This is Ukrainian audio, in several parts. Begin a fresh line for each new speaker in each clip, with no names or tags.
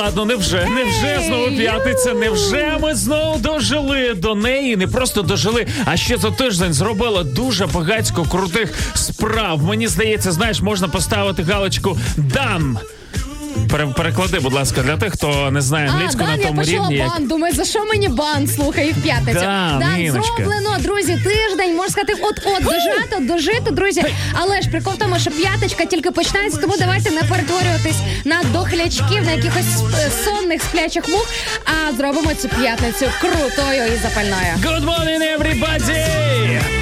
ладно, невже? Невже знову п'ятниця? Невже ми знову дожили до неї? Не просто дожили, а ще за тиждень зробила дуже багатько крутих справ. Мені здається, знаєш, можна поставити галочку дан. Пере- Переклади, будь ласка, для тих, хто не знає англійську
а,
на
я
тому
почула
рівні. як-
бан. Думаю, за що мені бан? Слухай, в п'ятницю.
Іночка.
зроблено, друзі, тиждень, можна сказати, от-от дожато, дожито, друзі. Але ж прикол в тому, що п'яточка тільки починається, тому давайте не перетворюватись на дохлячків, на якихось е, сонних сплячих мух, а зробимо цю п'ятницю крутою і запальною.
Good morning, everybody!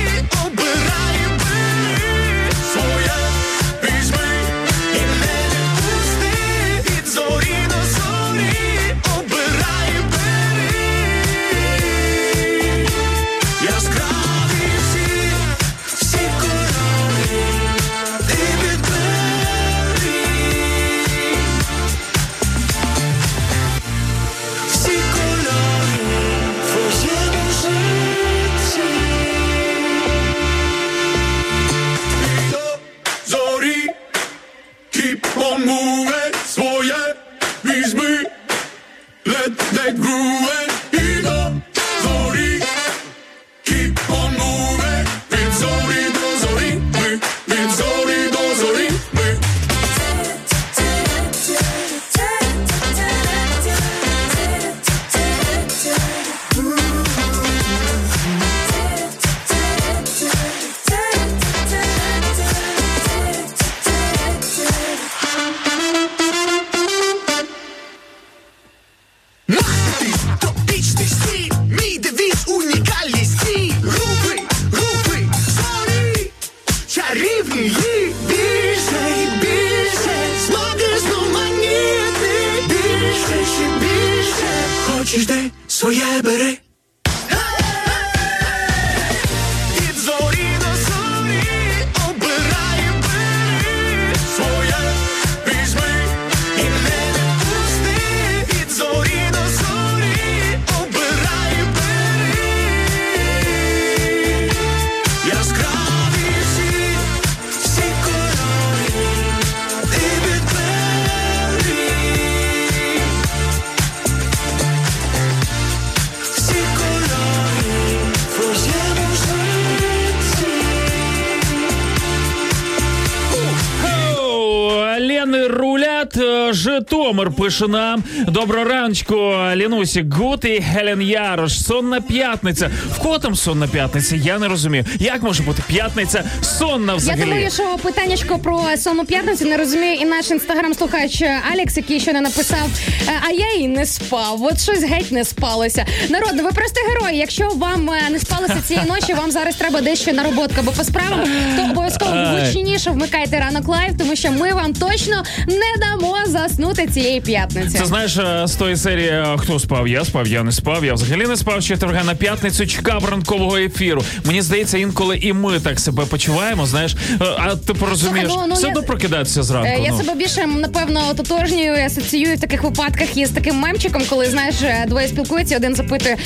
ж Житомир пише нам. Доброго раночку, Лінусі Гут і Гелен Ярош. Сонна п'ятниця. В кого там сонна п'ятниця? Я не розумію. Як може бути п'ятниця сонна
Я думаю, що питаннячко про сонну п'ятницю не розуміє і наш інстаграм-слухач Алекс, який ще не написав, «Е, а я і не спав. От щось геть не спалося. Народ, ну ви просто герої. Якщо вам е, не спалося цієї ночі, вам зараз треба десь чи на роботку або по справам, то обов'язково гучніше вмикайте ранок live, тому що ми вам точно не дамо заснути цієї п'ятниці.
Це знаєш е, з тої серії е, хто спав? Я спав, я не спав. Я взагалі не спав. Четверга на п'ятницю чекав ранкового ефіру. Мені здається, інколи і ми так себе почуваємо. Знаєш, Е, а ти порозумієш,
Слухай, ну, ну,
все
я-
одно прокидатися зранку.
Я
ну.
себе більше напевно тотожнюю і асоціюю в таких випадках із таким мемчиком, коли знаєш двоє спілкуються, один запитує,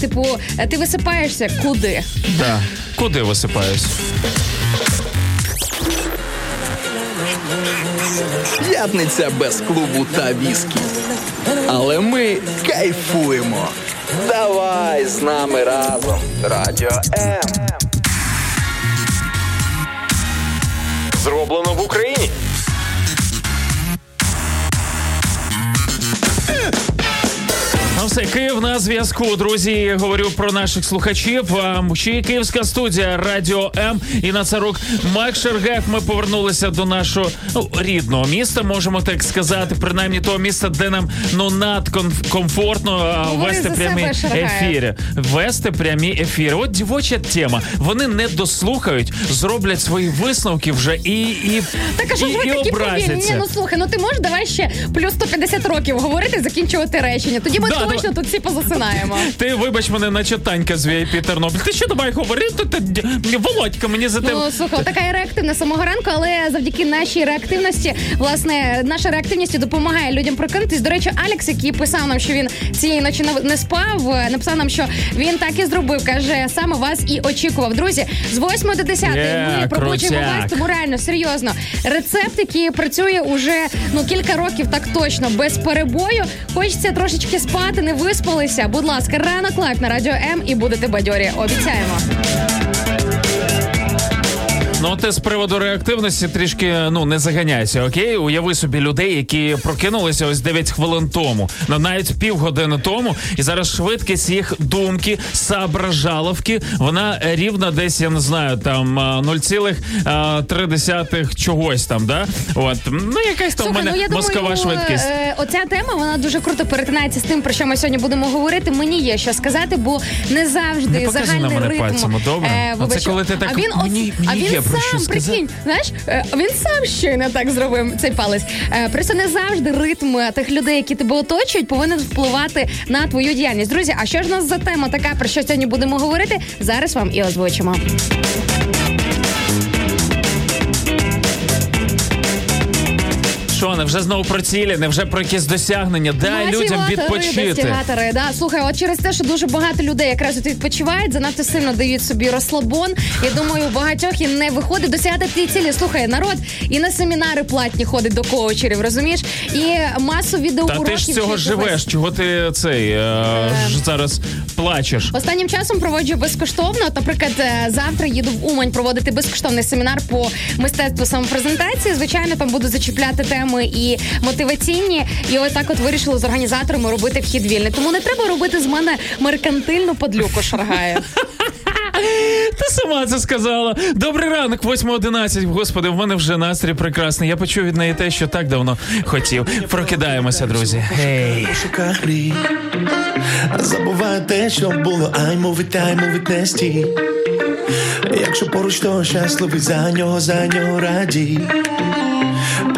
типу, «Е, ти висипаєшся куди?
Да. Куди висипаюсь?
П'ятниця без клубу та віскі. Але ми кайфуємо.
Давай з нами разом. Радіо М. Зроблено в Україні.
Ну все, Київ на зв'язку. Друзі, Я говорю про наших слухачів. Ще київська студія Радіо М і на царук Мак Шергак. Ми повернулися до нашого ну, рідного міста, можемо так сказати. Принаймні того міста, де нам ну надкомфортно вести прямі ефіри. Вести прямі ефіри. От дівоча тема. Вони не дослухають, зроблять свої висновки вже і, і,
Так а що
і,
ж ви
і
такі
образяться.
Ні, ну слухай, ну ти можеш давай ще плюс 150 років говорити, закінчувати речення. Тоді ми
Да,
точно тут всі позасинаємо.
Ти вибач мене, наче Танька з VIP Тернопіль. Ти що давай говорити? Ти, Володька, мені за тебе.
Ну слухай, така і реактивна самого ранку, але завдяки нашій реактивності, власне, наша реактивність допомагає людям прокинутись. До речі, Алекс, який писав нам, що він цієї ночі не- не спав, е, написав нам, що він так і зробив. каже, саме вас і очікував. Друзі, з 8 до 10
Є,
ми пробуджуємо
крутяк.
вас, тому реально серйозно. Рецепт, який працює уже ну кілька років, так точно, без перебою. Хочеться трошечки спати, не виспалися. Будь ласка, ранок live на радіо М і будете бадьорі. Обіцяємо.
Ну, ти з приводу реактивності трішки ну не заганяйся, окей? Уяви собі людей, які прокинулися ось 9 хвилин тому, ну навіть півгодини тому, і зараз швидкість їх думки, соображаловки, вона рівна десь, я не знаю, там а, 0,3 чогось там, да? От ну якась там
Слухай,
мене
ну я
мозкова
думаю,
швидкість.
Е, оця тема вона дуже круто перетинається з тим, про що ми сьогодні будемо говорити. Мені є що сказати, бо не завжди
Не
загальний
на мене
ритм.
пальцем, добре?
Е,
Оце
вибач,
коли ти так,
а він,
мені-
а він
є що
сам
сказати.
прикинь, знаєш, е, він сам щойно так зробив цей палець. Е, просто не завжди ритм тих людей, які тебе оточують, повинен впливати на твою діяльність. Друзі, а що ж у нас за тема така, про що сьогодні будемо говорити? Зараз вам і озвучимо.
Що, не вже знову про цілі, не вже про якісь досягнення? Дай людям відпочити.
да. Слухай, от через те, що дуже багато людей якраз от відпочивають, занадто сильно дають собі розслабон. Я думаю, у багатьох і не виходить досягати ті цілі. Слухай, народ і на семінари платні ходить до коучерів, розумієш? І масу
Та ти ж цього живеш. Чого ти цей е, ж зараз плачеш?
Останнім часом проводжу безкоштовно. От, наприклад, е, завтра їду в Умань проводити безкоштовний семінар по мистецтву самопрезентації. Звичайно, там буду зачіпляти теми і мотиваційні. І ось так от вирішили з організаторами робити вхід вільний. Тому не треба робити з мене меркантильну подлюку шаргаю.
Ти сама це сказала. Добрий ранок, 8.11. Господи, в мене вже настрій прекрасний. Я почув від неї те, що так давно хотів. Прокидаємося, друзі. Гей.
пошуках те, що було, ай мовить, ай мовить не стій. Якщо поруч, то щасливий за нього, за нього радій.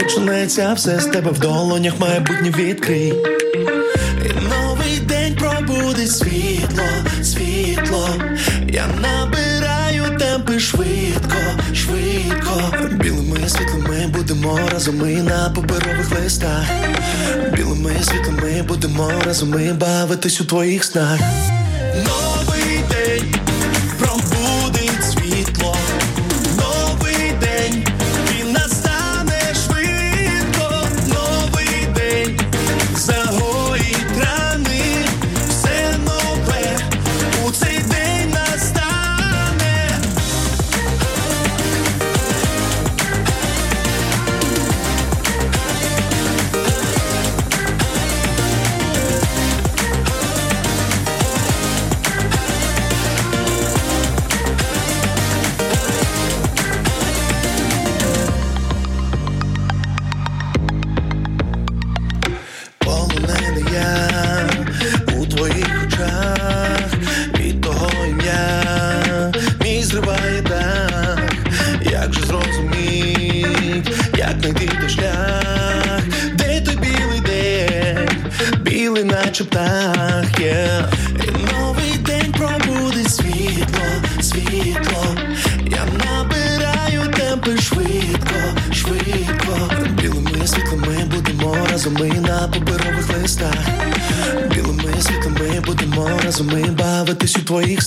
Починається все з тебе в долонях, майбутнє відкрий. І новий день пробудить світло, світло. Я набираю темпи швидко, швидко. Білими світлими будемо разом і на паперових листах. Білими світлими будемо разом і бавитись у твоїх снах.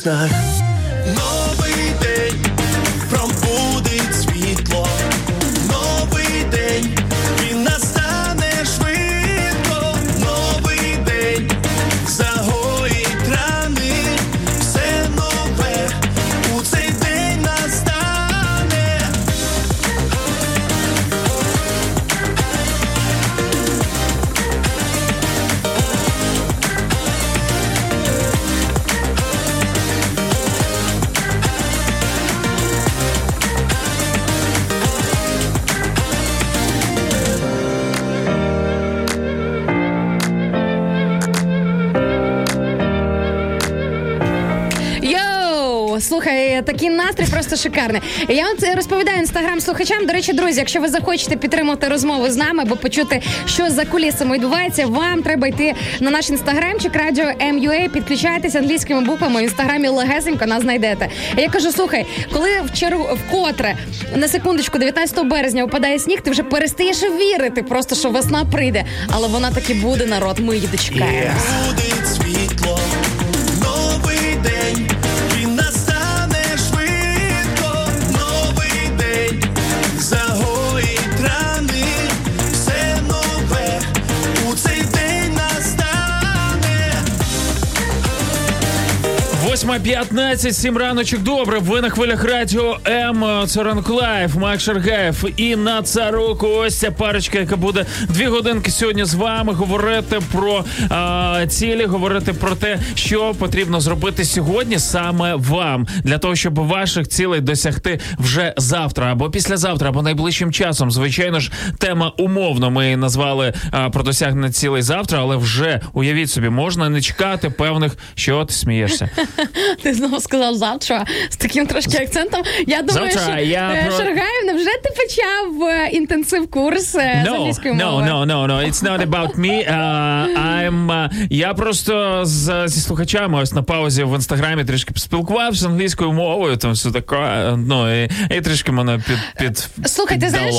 Бавитись у
такий настрій просто шикарний. Я от розповідаю інстаграм слухачам. До речі, друзі, якщо ви захочете підтримати розмову з нами або почути, що за кулісами відбувається, вам треба йти на наш інстаграмчик радіо MUA, підключайтеся англійськими буквами в інстаграмі легесенько нас знайдете. Я кажу, слухай, коли в чергу вкотре на секундочку, 19 березня випадає сніг, ти вже перестаєш вірити, просто що весна прийде, але вона таки буде народ. Ми її дочекаємось.
8.15, 7 раночок. Добре. Ви на хвилях радіо М. Це ранок live, Макс Шаргаєв, Інна Царук. Ось ця парочка, яка буде дві годинки сьогодні з вами говорити про а, цілі, говорити про те, що потрібно зробити сьогодні саме вам для того, щоб ваших цілей досягти вже завтра або післязавтра, або найближчим часом. Звичайно ж, тема умовно. Ми назвали а, про досягнення цілей завтра, але вже уявіть собі, можна не чекати певних, що ти смієшся.
Ти знову сказав завтра з таким трошки акцентом. Я думаю,
Завтра
що
я
е,
про-
Шаргаєв, невже ти почав е, інтенсив курс е, з англійської
no,
мови?
no, no, no, it's not about me. Uh, I'm, uh, я просто з, зі слухачами ось на паузі в інстаграмі трішки поспілкувався з англійською мовою, там все таке. Ну і, і трішки мене під, під
Слухай, ти знаєш,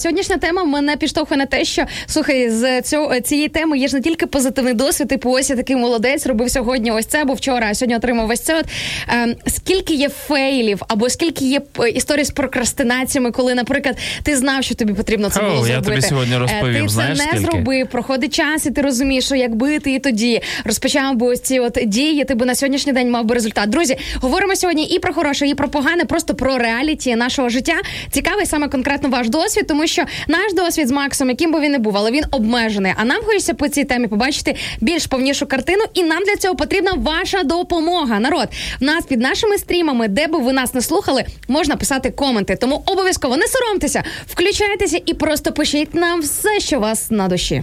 сьогоднішня тема мене підштовхує на те, що слухай, з цього цієї теми є ж не тільки позитивний досвід, типу ось я такий молодець, робив сьогодні ось це, або вчора, а сьогодні отримав ось це. От Ем, скільки є фейлів, або скільки є п- історій з прокрастинаціями, коли, наприклад, ти знав, що тобі потрібно це
О,
було
я тобі сьогодні
Е,
розповім,
Ти
знаєш,
це не
скільки?
зробив, проходить час, і ти розумієш, що якби ти і тоді розпочав би ось ці от дії, ти би на сьогоднішній день мав би результат. Друзі, говоримо сьогодні і про хороше, і про погане, просто про реаліті нашого життя. Цікавий саме конкретно ваш досвід, тому що наш досвід з Максом, яким би він не був, але він обмежений. А нам хочеться по цій темі побачити більш повнішу картину, і нам для цього потрібна ваша допомога. Народ, в нас під нашими стрімами, де би ви нас не слухали, можна писати коменти. Тому обов'язково не соромтеся, включайтеся і просто пишіть нам все, що вас на душі.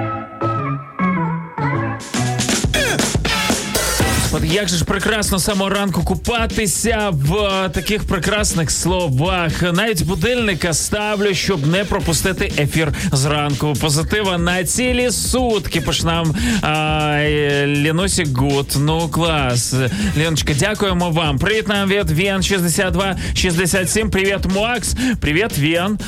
От як же ж прекрасно самого ранку купатися в е, таких прекрасних словах. Навіть будильника ставлю, щоб не пропустити ефір зранку. Позитива на цілі сутки. Пиш нам е, Лінусі Гуд. Ну клас. Леночка, дякуємо вам. Привіт нам від Вен 62 67. Привіт, Макс. Привіт, Вен.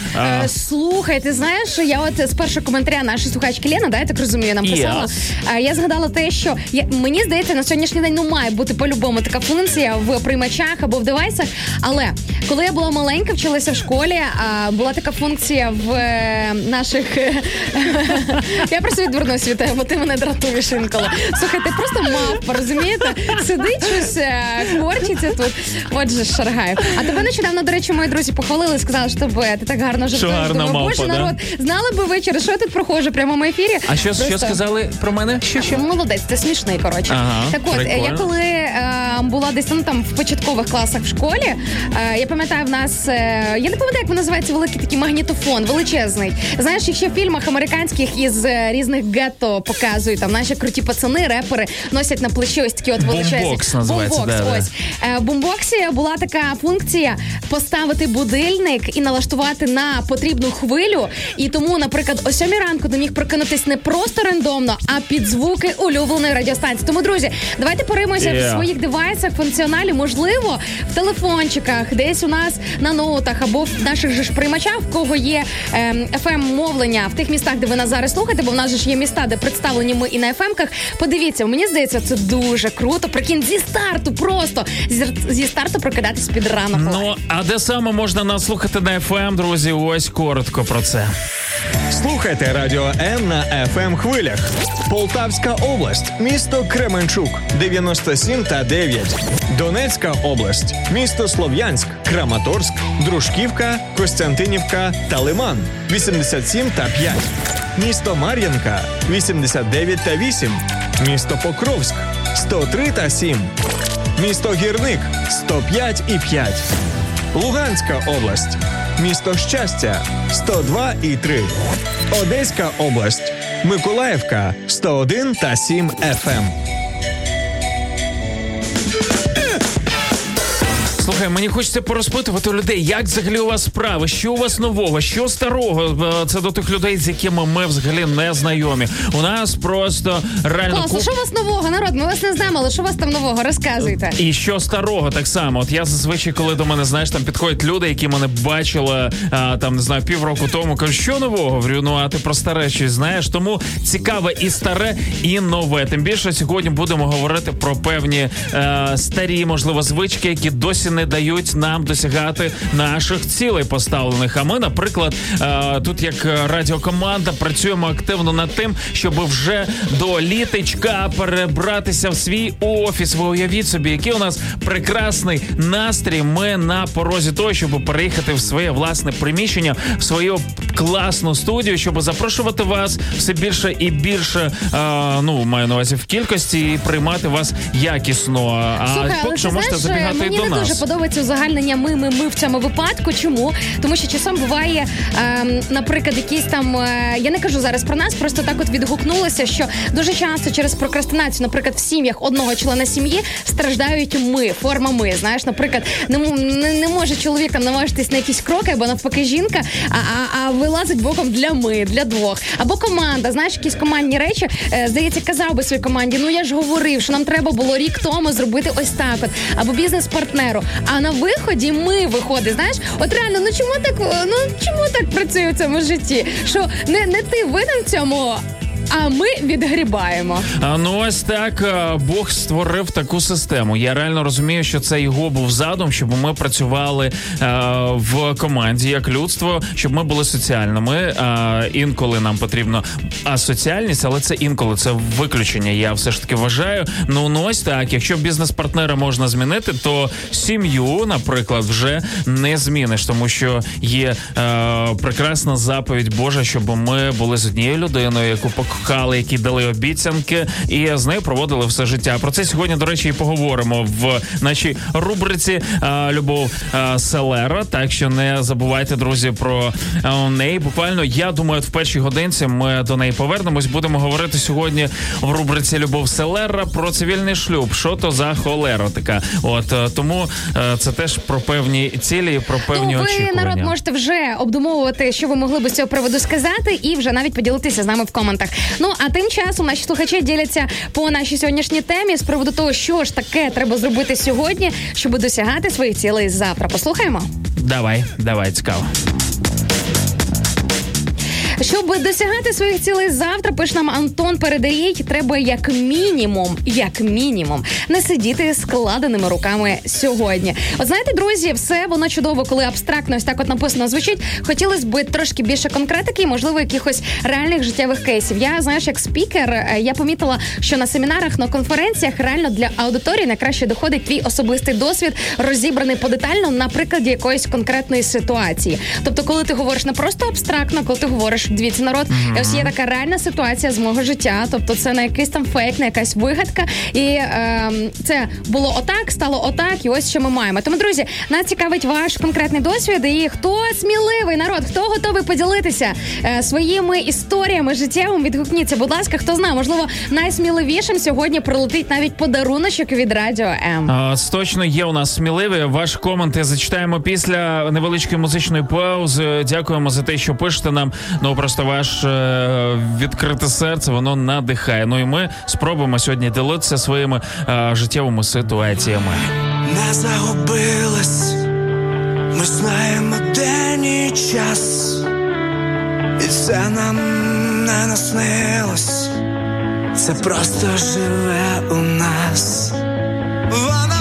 Е, Слухай, ти знаєш, я от з першого коментаря нашої слухачки Лена, да, я так розумію, нам писала.
Yes.
Е, Я згадала те, що я, мені здається, на сьогоднішній день ну має бути по-любому така функція в приймачах або в девайсах. Але коли я була маленька, вчилася в школі, а, була така функція в е, наших. я просто відвернусь від тебе, бо ти мене дратуєш інколи. Слухай, ти просто мавпа, розумієте? Сидить щось, е, корчиться тут. Отже, Шаргаєв. А тебе нещодавно, до речі, мої друзі похвалили, сказали, що тебе ти так гарно жартуєш. Думаю, Боже,
да?
народ, знали би ви, через що я тут проходжу в прямому ефірі.
а що, що сказали про мене? Що що?
Молодець, ти смішний, коротше.
Ага,
так от, е, я коли е, була десь ну, там в початкових класах в школі, е, я пам'ятаю, в нас е, я не пам'ятаю, як він називається великий такий магнітофон, величезний. Знаєш, ще в фільмах американських із е, різних гетто показують. Там наші круті пацани, репери носять на плечі ось такі от величезні.
Бумбокс називається,
Бумбокс,
да, да.
ось. Е, В бумбоксі була така функція поставити будильник і налаштувати на потрібну хвилю. І тому, наприклад, о сьомій ранку ти міг прокинутись не просто рандомно, а під звуки улюбленої радіостанції. Тому, друзі, давайте поримося в своїх девайсах, функціоналі, можливо, в телефончиках, десь у нас на ноутах або в наших же ж приймачах, в кого є ем, fm мовлення в тих містах, де ви нас зараз слухаєте, бо в нас же ж є міста, де представлені ми і на FM-ках. Подивіться, мені здається, це дуже круто. Прикинь, зі старту просто зі, старту прокидатись під ранок.
Ну, а де саме можна нас слухати на FM, друзі? Ось коротко про це.
Слухайте Радіо М на fm хвилях. Полтавська область, місто Кременчук 97 та 9. Донецька область, місто Слов'янськ, Краматорськ, Дружківка, Костянтинівка та Лиман 87 та 5. Місто Мар'янка 89 та 8. Місто Покровськ 103 та 7. Місто Гірник 105 і 5. Луганська область. Місто Щастя 102 і 3. Одеська область. Миколаївка 101 та 7 FM.
Слухай, мені хочеться порозпитувати людей, як взагалі у вас справи, що у вас нового, що старого. Е, Це до тих людей, з якими ми взагалі не знайомі. У нас просто реально
Класно,
куп-
що у вас нового, народ? Ми вас не знаємо, але що у вас там нового? Розказуйте.
І що старого так само. От я зазвичай, коли до мене знаєш, там підходять люди, які мене бачили а, там не знаю півроку тому. кажуть, що нового? Говорю, ну а ти про старе щось знаєш. Тому цікаве і старе, і нове. Тим більше сьогодні будемо говорити про певні е, старі, можливо, звички, які досі не дають нам досягати наших цілей поставлених. А ми, наприклад, е, тут як радіокоманда працюємо активно над тим, щоб вже до літочка перебратися в свій офіс. Ви уявіть собі, який у нас прекрасний настрій. Ми на порозі того, щоб переїхати в своє власне приміщення, в свою класну студію, щоб запрошувати вас все більше і більше. е, ну маю на увазі в кількості і приймати вас якісно. А
Слухай,
поки що можете
знаєш,
забігати
мені
і до
не
нас.
дуже подобається узагальнення ми, ми, ми в цьому випадку. Чому? Тому що часом буває, ем, наприклад, якісь там. Е, я не кажу зараз про нас, просто так от відгукнулося, що дуже часто через прокрастинацію, наприклад, в сім'ях одного члена сім'ї страждають ми, форма ми. Знаєш, наприклад, не, не, не може чоловік там наважитись на якісь кроки, або навпаки жінка, а, а, а вилазить боком для ми, для двох. Або команда, знаєш, якісь командні речі. Е, здається, казав би своїй команді, ну я ж говорив, що нам треба було рік тому зробити ось так от, або бізнес-партнеру. А на виході ми виходить. Знаєш, от реально, ну чому так, е, ну чому так працює в цьому житті? Що не, не ти винен в цьому, а ми відгрібаємо.
А, Ну ось так е, Бог створив таку систему. Я реально розумію, що це його був задум, щоб ми працювали е, в команді як людство, щоб ми були соціальними. Е, інколи нам потрібно асоціальність, але це інколи це виключення. Я все ж таки вважаю. Ну, ну ось так. Якщо бізнес-партнера можна змінити, то сім'ю, наприклад, вже не зміниш, тому що є е, прекрасна заповідь Божа, щоб ми були з однією людиною, яку покохали, які дали обіцянки, і з нею проводили все життя. Про це сьогодні, до речі, і поговоримо в нашій рубриці Любов Селера. Так що не забувайте, друзі, про неї. Буквально я думаю, в першій годинці ми до неї повернемось. Будемо говорити сьогодні в рубриці Любов Селера про цивільний шлюб. Що то за холера така? От е, тому е, це теж про певні цілі, про певні
ну, ви
очікування.
народ можете вже обдумовувати, що ви могли би з цього приводу сказати, і вже навіть поділитися з нами в коментах. Ну а тим часом наші слухачі діляться по нашій сьогоднішній темі з приводу того, що ж таке треба зробити сьогодні, щоб досягати своїх цілей завтра. Послухаємо.
Давай, давай, цікаво.
Щоб досягати своїх цілей завтра, пише нам Антон Передарій, треба як мінімум, як мінімум, не сидіти складеними руками сьогодні. От знаєте, друзі, все воно чудово, коли абстрактно ось так от написано звучить. Хотілося б трошки більше конкретики, можливо, якихось реальних життєвих кейсів. Я знаєш, як спікер, е, я помітила, що на семінарах, на конференціях реально для аудиторії найкраще доходить твій особистий досвід, розібраний подетально на прикладі якоїсь конкретної ситуації. Тобто, коли ти говориш не просто абстрактно, коли ти говориш дивіться народ, ось є така реальна ситуація з мого життя. Тобто, це не якийсь там фейк, не якась вигадка, і е, це було отак, стало отак, і ось що ми маємо. Тому, друзі, нас цікавить ваш конкретний досвід. І хто сміливий народ, хто готовий поділитися е, своїми історіями життєвими, відгукніться. Будь ласка, хто знає, можливо, найсміливішим сьогодні прилетить навіть подаруночок від радіо М.
А, точно є у нас сміливі. Ваш коменти зачитаємо після невеличкої музичної паузи. Дякуємо за те, що пишете нам. Ну просто ваше відкрите серце воно надихає. Ну і ми спробуємо сьогодні ділитися своїми е, життєвими ситуаціями.
не загубилась. Ми знаємо день і час, і це нам не наснилось. Це просто живе у нас. Вона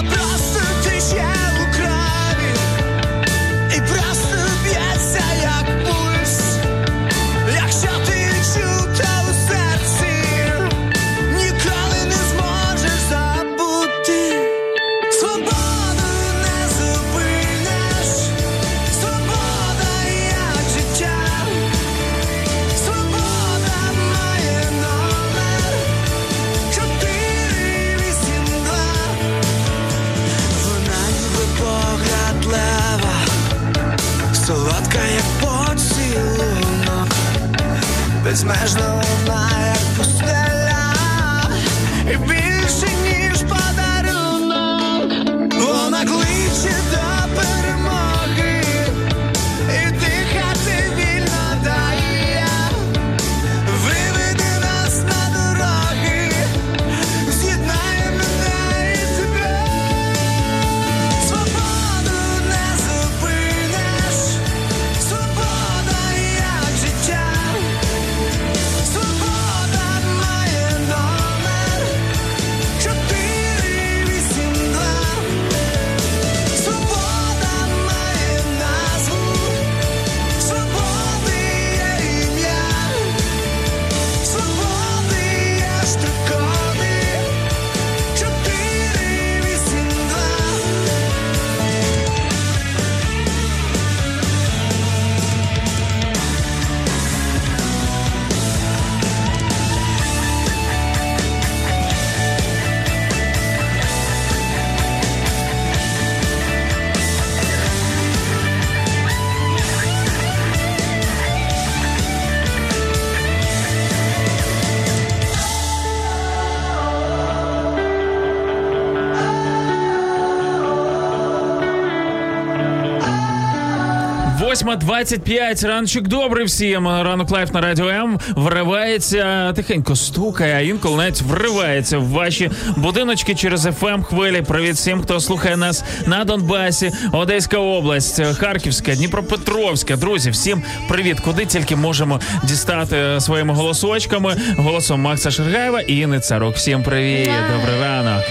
8.25, раночок добрий всім. Ранок live на радіо М вривається э, тихенько стукає, а інколи навіть вривається в ваші будиночки через fm хвилі. Привіт всім, хто слухає нас на Донбасі, Одеська область, э, Харківська, Дніпропетровська. Друзі, всім привіт! Куди тільки можемо дістати э, своїми голосочками голосом Макса Шаргаєва, Інни Царук. Всім привіт, добрий ранок.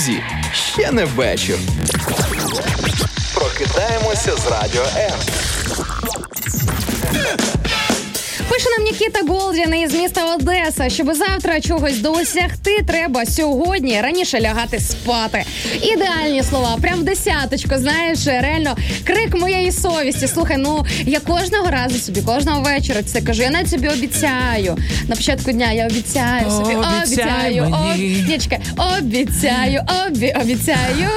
Друзі, ще не вечір. Прокидаємося з радіо М.
Пише нам Нікіта Голдін із міста Одеса. Щоб завтра чогось досягти, треба сьогодні раніше лягати спати. Ідеальні слова, прям в десяточку. Знаєш, реально крик моєї совісті. Слухай, ну я кожного разу собі, кожного вечора це кажу. Я навіть собі обіцяю. На початку дня я обіцяю собі, обіцяю, обіцяю, обі... обіцяю.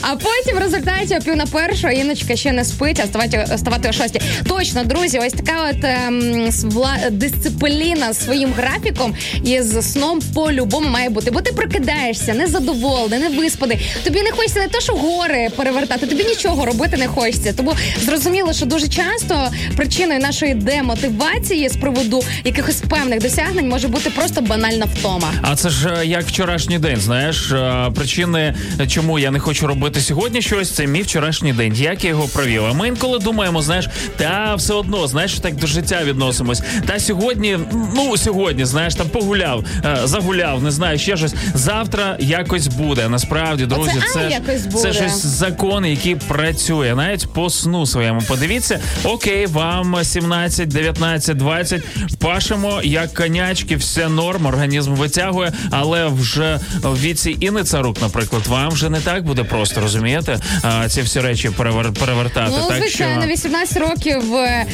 А потім в результаті о пів на першу Іночка ще не спить, а ставати, ставати о шостій. Точно, друзі, ось така от ем, вла- дисципліна своїм графіком і з сном по-любому має бути. Бо ти прокидаєшся незадоволений, не виспаний. Тобі не хочеться не те, що гори перевертати, тобі нічого робити не хочеться. Тому зрозуміло, що дуже часто причиною нашої демотивації з приводу якихось певних досягнень може бути просто банальна втома.
А це ж е, як вчорашній день. Знаєш, е, причини, чому я не хочу робити сьогодні щось, це мій вчорашній день. Як я його провів? А ми інколи думаємо, знаєш, та все одно, знаєш, так до життя відносимось. Та сьогодні, ну сьогодні, знаєш, там погуляв, е, загуляв, не знаю, ще щось. Завтра якось буде. Насправді, друзі,
Оце, а,
це, ж-
якось буде.
це щось закон, який працює. Навіть по сну своєму. Подивіться, окей, вам 17, 19, 20, пашемо як конячки, все норм, організм витягує, але вже в віці Інни Царук, наприклад, вам вже не так буде просто, розумієте? Ці всі речі перевер- перевертати.
Ну,
так
звичайно,
що
18 років е,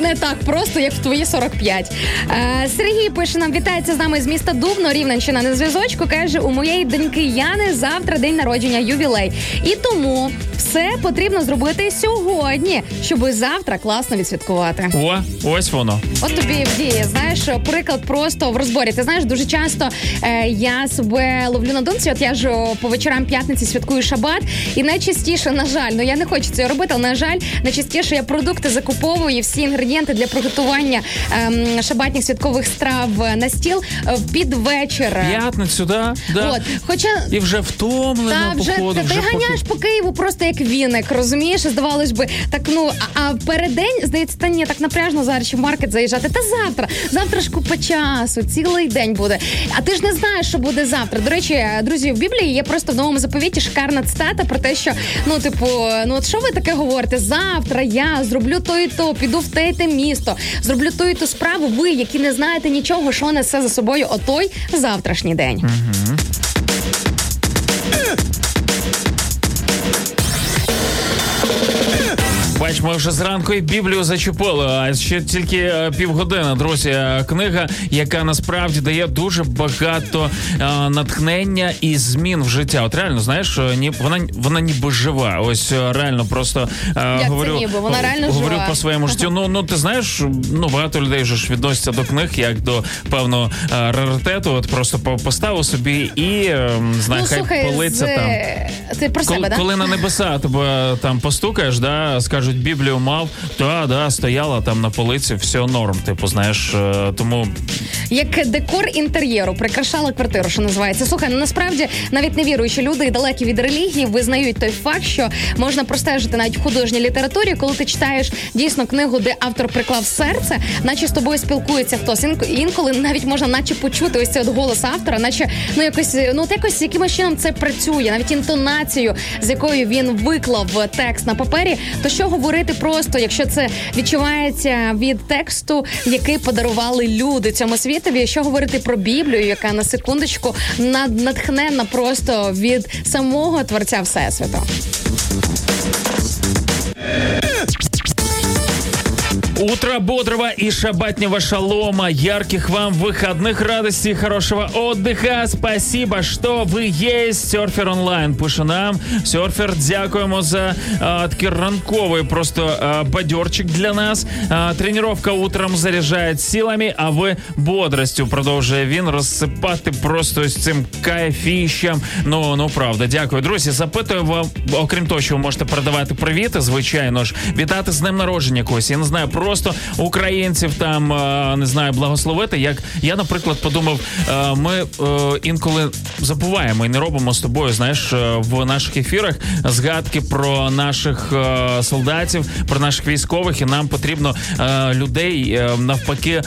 не так просто, як в твої 45. Е, Сергій пише нам, вітається з нами з міста Дубно, Рівненщина на зв'язочку. Каже, у моєї доньки Яни завтра день народження, ювілей. І тому все потрібно зробити сьогодні, щоб завтра класно відсвяткувати.
о, ось воно.
От тобі в дії, знаєш, приклад просто в розборі. Ти знаєш, дуже часто е, я себе ловлю на думці. От я ж по вечорам п'ятниці святкую шабат. Шабат. І найчастіше, на жаль, ну я не хочу цього робити, але на жаль, найчастіше я продукти закуповую всі інгредієнти для приготування ем, шабатних святкових страв на стіл е, під вечір.
П'ятницю, да? да.
От, хоча
І вже втомлено,
та вже
походу.
ти,
вже
ти ганяєш по Києву просто як віник, розумієш? Здавалось би, так ну а, а переддень здається, та ні, так напряжно зараз ще в маркет заїжджати. Та завтра, завтра ж купа часу, цілий день буде. А ти ж не знаєш, що буде завтра. До речі, друзі, в Біблії є просто в новому заповіті шикарна цитата про те, що ну, типу, ну от що ви таке говорите? Завтра я зроблю то і то, піду в те і те місто, зроблю ту і ту справу. Ви, які не знаєте нічого, що несе за собою отой завтрашній день.
Бач, ми вже зранку і Біблію зачепили, а ще тільки е, півгодини. Друзі, Е, книга, яка насправді дає дуже багато е, натхнення і змін в життя. От реально, знаєш, ні, вона вона ніби жива. Ось реально просто е,
це
говорю,
ніби? Вона реально
говорю
жива.
по своєму життю. Ну ну ти знаєш, ну багато людей вже ж відносяться до книг як до певного раритету. От просто по- поставив собі і е, знає,
ну,
хай
слухай,
политься
з...
там.
Ти про
Коли,
себе, да?
коли на небеса тебе там постукаєш, да, скажуть, Біблію мав, та да, стояла там на полиці, все норм. Типу, знаєш, е, тому
як декор інтер'єру, прикрашала квартиру, що називається. Слухай, ну насправді навіть невіруючі люди і далекі від релігії визнають той факт, що можна простежити навіть в художній літературі, коли ти читаєш дійсно книгу, де автор приклав серце, наче з тобою спілкується хтось. Інк- Інколи навіть можна, наче почути ось цей от голос автора, наче ну якось ну от якось якимось чином це працює, навіть інтонацію, з якою він виклав текст на папері. То що говорити просто, якщо це відчувається від тексту, який подарували люди цьому світові, що говорити про Біблію, яка на секундочку натхненна просто від самого творця всесвіту.
Утро бодрого и шабатнего шалома, ярких вам выходных, радости и хорошего отдыха. Спасибо, что вы есть. Серфер онлайн пише нам. Серфер, дякуємо за а, такий ранковий просто а, бадьорчик для нас. А, тренировка утром заряджає силами, а ви бодростю продовжує він розсипати просто ось цим кайфіщем. Ну ну правда, дякую, друзі. Запитую вам, окрім того, що ви можете передавати привіти, звичайно ж, вітати з днем народження когось. Я не знаю, просто українців там е, не знаю, благословити. Як я, наприклад, подумав, е, ми е, інколи забуваємо і не робимо з тобою, знаєш, в наших ефірах згадки про наших солдатів, про наших військових, і нам потрібно людей навпаки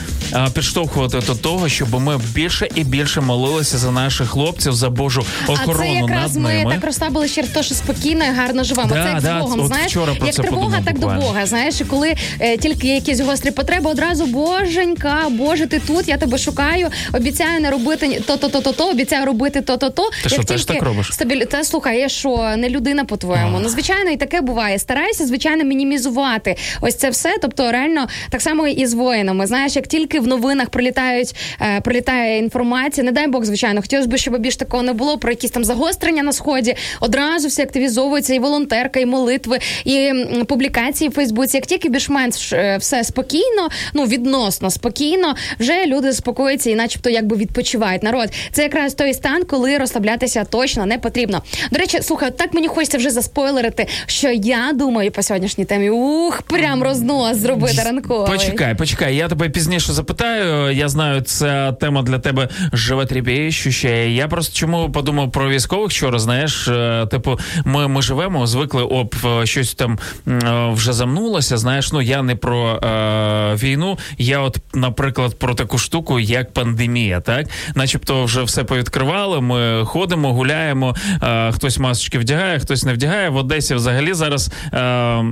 підштовхувати до того, щоб ми більше і більше молилися за наших хлопців, за Божу охорону
а це якраз
над
ми
ними.
так розслабили через те, що спокійно і гарно живемо.
Да,
це як
да,
з Богом, знаєш,
вчора про
як
це
тривога,
подумав
так
буквально.
до Бога. Знаєш, і коли е, тільки є якісь гострі потреби, одразу боженька, Боже, ти тут, я тебе шукаю, обіцяю не робити то, то, то, то, то, обіцяю робити то, то, то.
Ти що, теж так робиш?
Стабіль... Та слухай, я що, не людина по-твоєму. Ну, звичайно, і таке буває. Стараюся, звичайно, мінімізувати ось це все. Тобто, реально, так само і з воїнами. Знаєш, як тільки в новинах прилітають, е, прилітає інформація, не дай Бог, звичайно, хотілося б, щоб більш такого не було про якісь там загострення на сході. Одразу все активізовується, і волонтерка, і молитви, і публікації в Фейсбуці. Як тільки більш-менш е, все спокійно, ну відносно спокійно, вже люди заспокоюються і, начебто, якби відпочивають. Народ, це якраз той стан, коли розслаблятися точно не потрібно. До речі, слухай, так мені хочеться вже заспойлерити, що я думаю по сьогоднішній темі. Ух, прям рознос зробити ранковий.
Почекай, почекай. Я тебе пізніше запитаю. Я знаю, ця тема для тебе животріпещуща. Я просто чому подумав про військових вчора. Знаєш, е, типу, ми, ми живемо, звикли, оп, е, щось там е, вже замнулося. Знаєш, ну я не про е, війну. Я, от, наприклад, про таку штуку, як пандемія, так, начебто, вже все повідкривали. Ми ходимо, гуляємо. Е, хтось масочки вдягає, хтось не вдягає. В Одесі взагалі зараз е,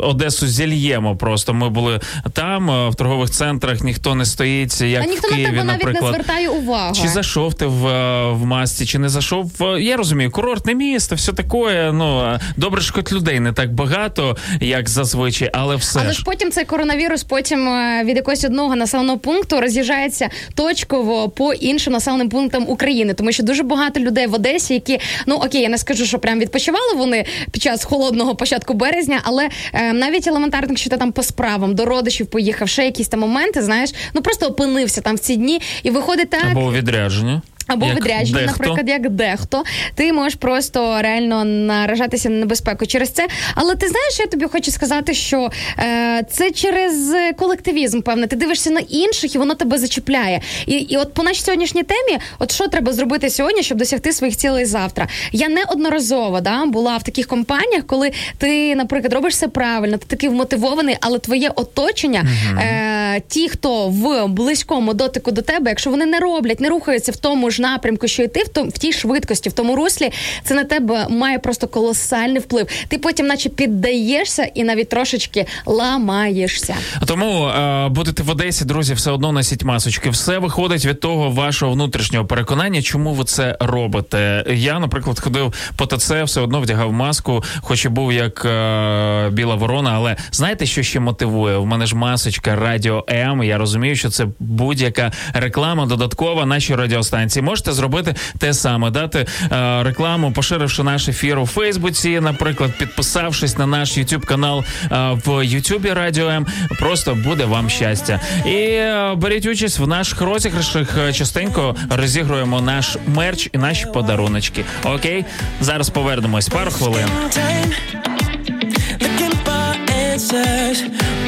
Одесу зільємо. Просто ми були там, е, в торгових центрах, ніхто не стоїть, як
а ніхто
в
на
Києві,
тебе навіть не звертає увагу.
Чи зайшов ти в, е, в масці, чи не зайшов? Я розумію, курортне місто, все таке. Ну добре, що хоч людей не так багато, як зазвичай, але все
Але
ж.
потім цей коронавірус потім е, від якогось одного населеного пункту роз'їжджається точково по іншим населеним пунктам України, тому що дуже багато людей в Одесі, які ну окей, я не скажу, що прям відпочивали вони під час холодного початку березня, але е, навіть елементарно, якщо ти там по справам до родичів поїхав, ще якісь там моменти, знаєш, ну просто опинився там в ці дні, і виходить так.
Або відрядження.
Або
Як
відрядження,
дехто.
наприклад, як дехто, ти можеш просто реально наражатися на небезпеку через це. Але ти знаєш, я тобі хочу сказати, що е, це через колективізм, певне. Ти дивишся на інших, і воно тебе зачіпляє. І, і от по нашій сьогоднішній темі, от що треба зробити сьогодні, щоб досягти своїх цілей завтра. Я неодноразово да, була в таких компаніях, коли ти, наприклад, робиш все правильно, ти такий вмотивований, але твоє оточення, е, ті, хто в близькому дотику до тебе, якщо вони не роблять, не рухаються в тому ж напрямку, що і ти в том, в тій швидкості, в тому руслі, це на тебе має просто колосальний вплив. Ти потім, наче піддаєшся, і навіть трошечки ламаєшся.
Тому е, будете в Одесі, друзі, все одно носіть масочки. Все виходить від того вашого внутрішнього переконання, чому ви це робите. Я, наприклад, ходив по ТЦ, все одно вдягав маску, хоч і був як е, біла ворона. Але знаєте, що ще мотивує? У мене ж масочка Радіо М. Я розумію, що це будь-яка реклама додаткова нашій радіостанції. Можете зробити те саме, дати е, рекламу, поширивши наш ефір у Фейсбуці, наприклад, підписавшись на наш YouTube канал е, в Ютубі Радіо М. Просто буде вам щастя. І е, беріть участь в наших розіграшах. Частенько розігруємо наш мерч і наші подаруночки. Окей, зараз повернемось пару хвилин.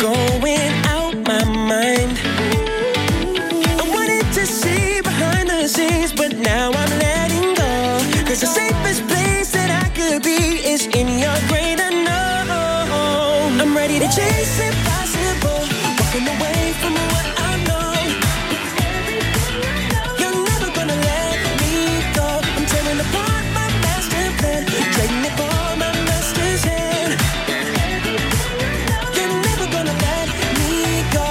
going out my mind. Walking away from what I know. You're never gonna let me go. I'm tearing apart my master plan, trading it for my master's hand. You're never gonna let me go.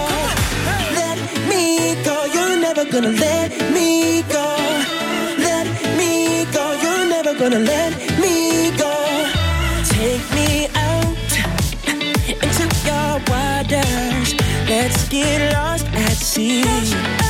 Let me go. You're never gonna let me go. Let me go. You're never gonna let get lost at sea.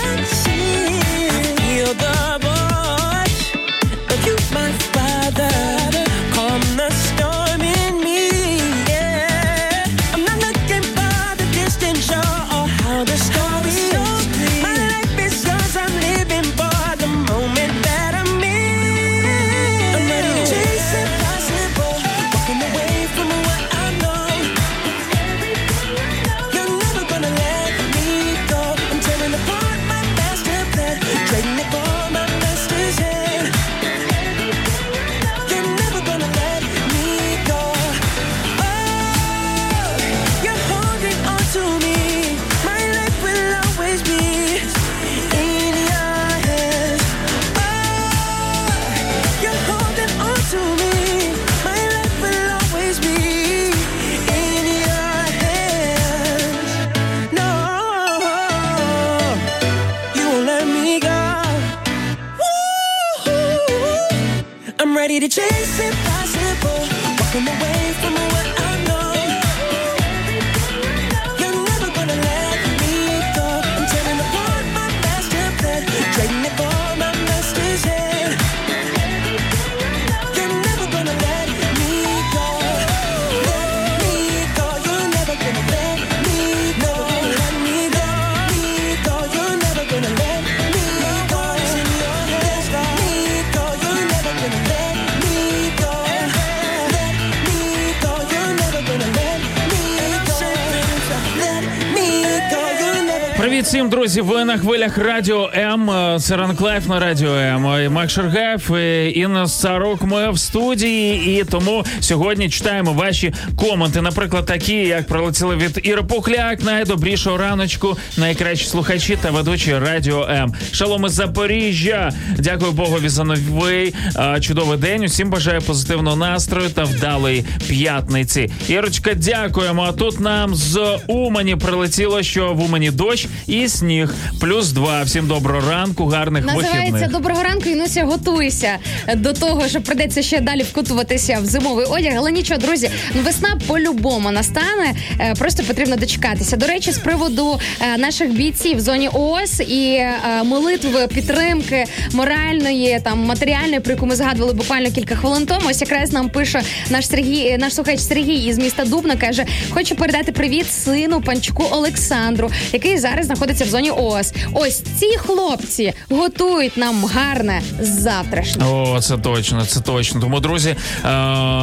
На хвилях Радіо М. Е, Це Ранок Live на Радіо М. Е, Макс Шаргаєв, е, Інна Царук. Ми в студії, і тому сьогодні читаємо ваші коменти. Наприклад, такі, як прилетіли від Іри Пухляк, найдобрішого раночку, найкращі слухачі та ведучі Радіо М. Шалом із Запоріжжя. Дякую Богові за новий е, чудовий день. Усім бажаю позитивного настрою та вдалої п'ятниці. Ірочка, дякуємо. А тут нам з Умані прилетіло, що в Умані дощ і сніг. Плюс два. Всім доброго ранку, гарних
Називається
вихідних.
Доброго ранку, Інуся, готуйся до того, що придеться ще далі вкутуватися в зимовий одяг. Але нічого, друзі, весна по-любому настане. Е, Просто потрібно дочекатися. До речі, з приводу е, наших бійців в зоні ООС і е, молитви підтримки моральної там матеріальної, про яку ми згадували буквально кілька хвилин тому. Ось якраз нам пише наш Сергій, наш слухач Сергій із міста Дубна. каже: хочу передати привіт сину панчуку Олександру, який зараз знаходиться в зоні ООС. Ось ці хлопці готують нам гарне завтрашнє.
О, це точно, це точно. Тому, друзі, е,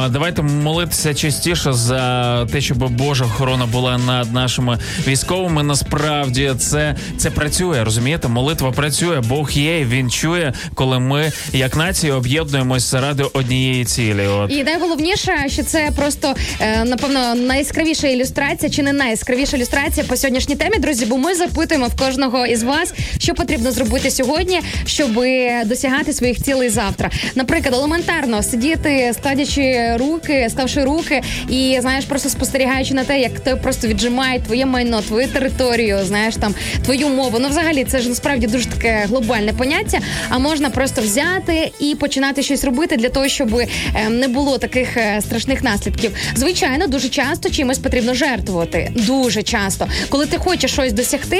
давайте молитися частіше за те, щоб Божа охорона була над нашими військовими. Насправді це, це працює, розумієте? Молитва працює, Бог є, він чує, коли ми, як нація, об'єднуємось заради однієї цілі. От.
І найголовніше, що це просто е, напевно найяскравіша ілюстрація, чи не найяскравіша ілюстрація по сьогоднішній темі, друзі. Бо ми запитуємо в кожного із вас, що потрібно зробити сьогодні, щоб досягати своїх цілей завтра. Наприклад, елементарно сидіти, складячи руки, ставши руки, і знаєш, просто спостерігаючи на те, як тебе просто віджимають твоє майно, твою територію, знаєш там твою мову. Ну, взагалі, це ж насправді дуже таке глобальне поняття. А можна просто взяти і починати щось робити для того, щоб е, не було таких е, страшних наслідків. Звичайно, дуже часто чимось потрібно жертвувати. Дуже часто, коли ти хочеш щось досягти.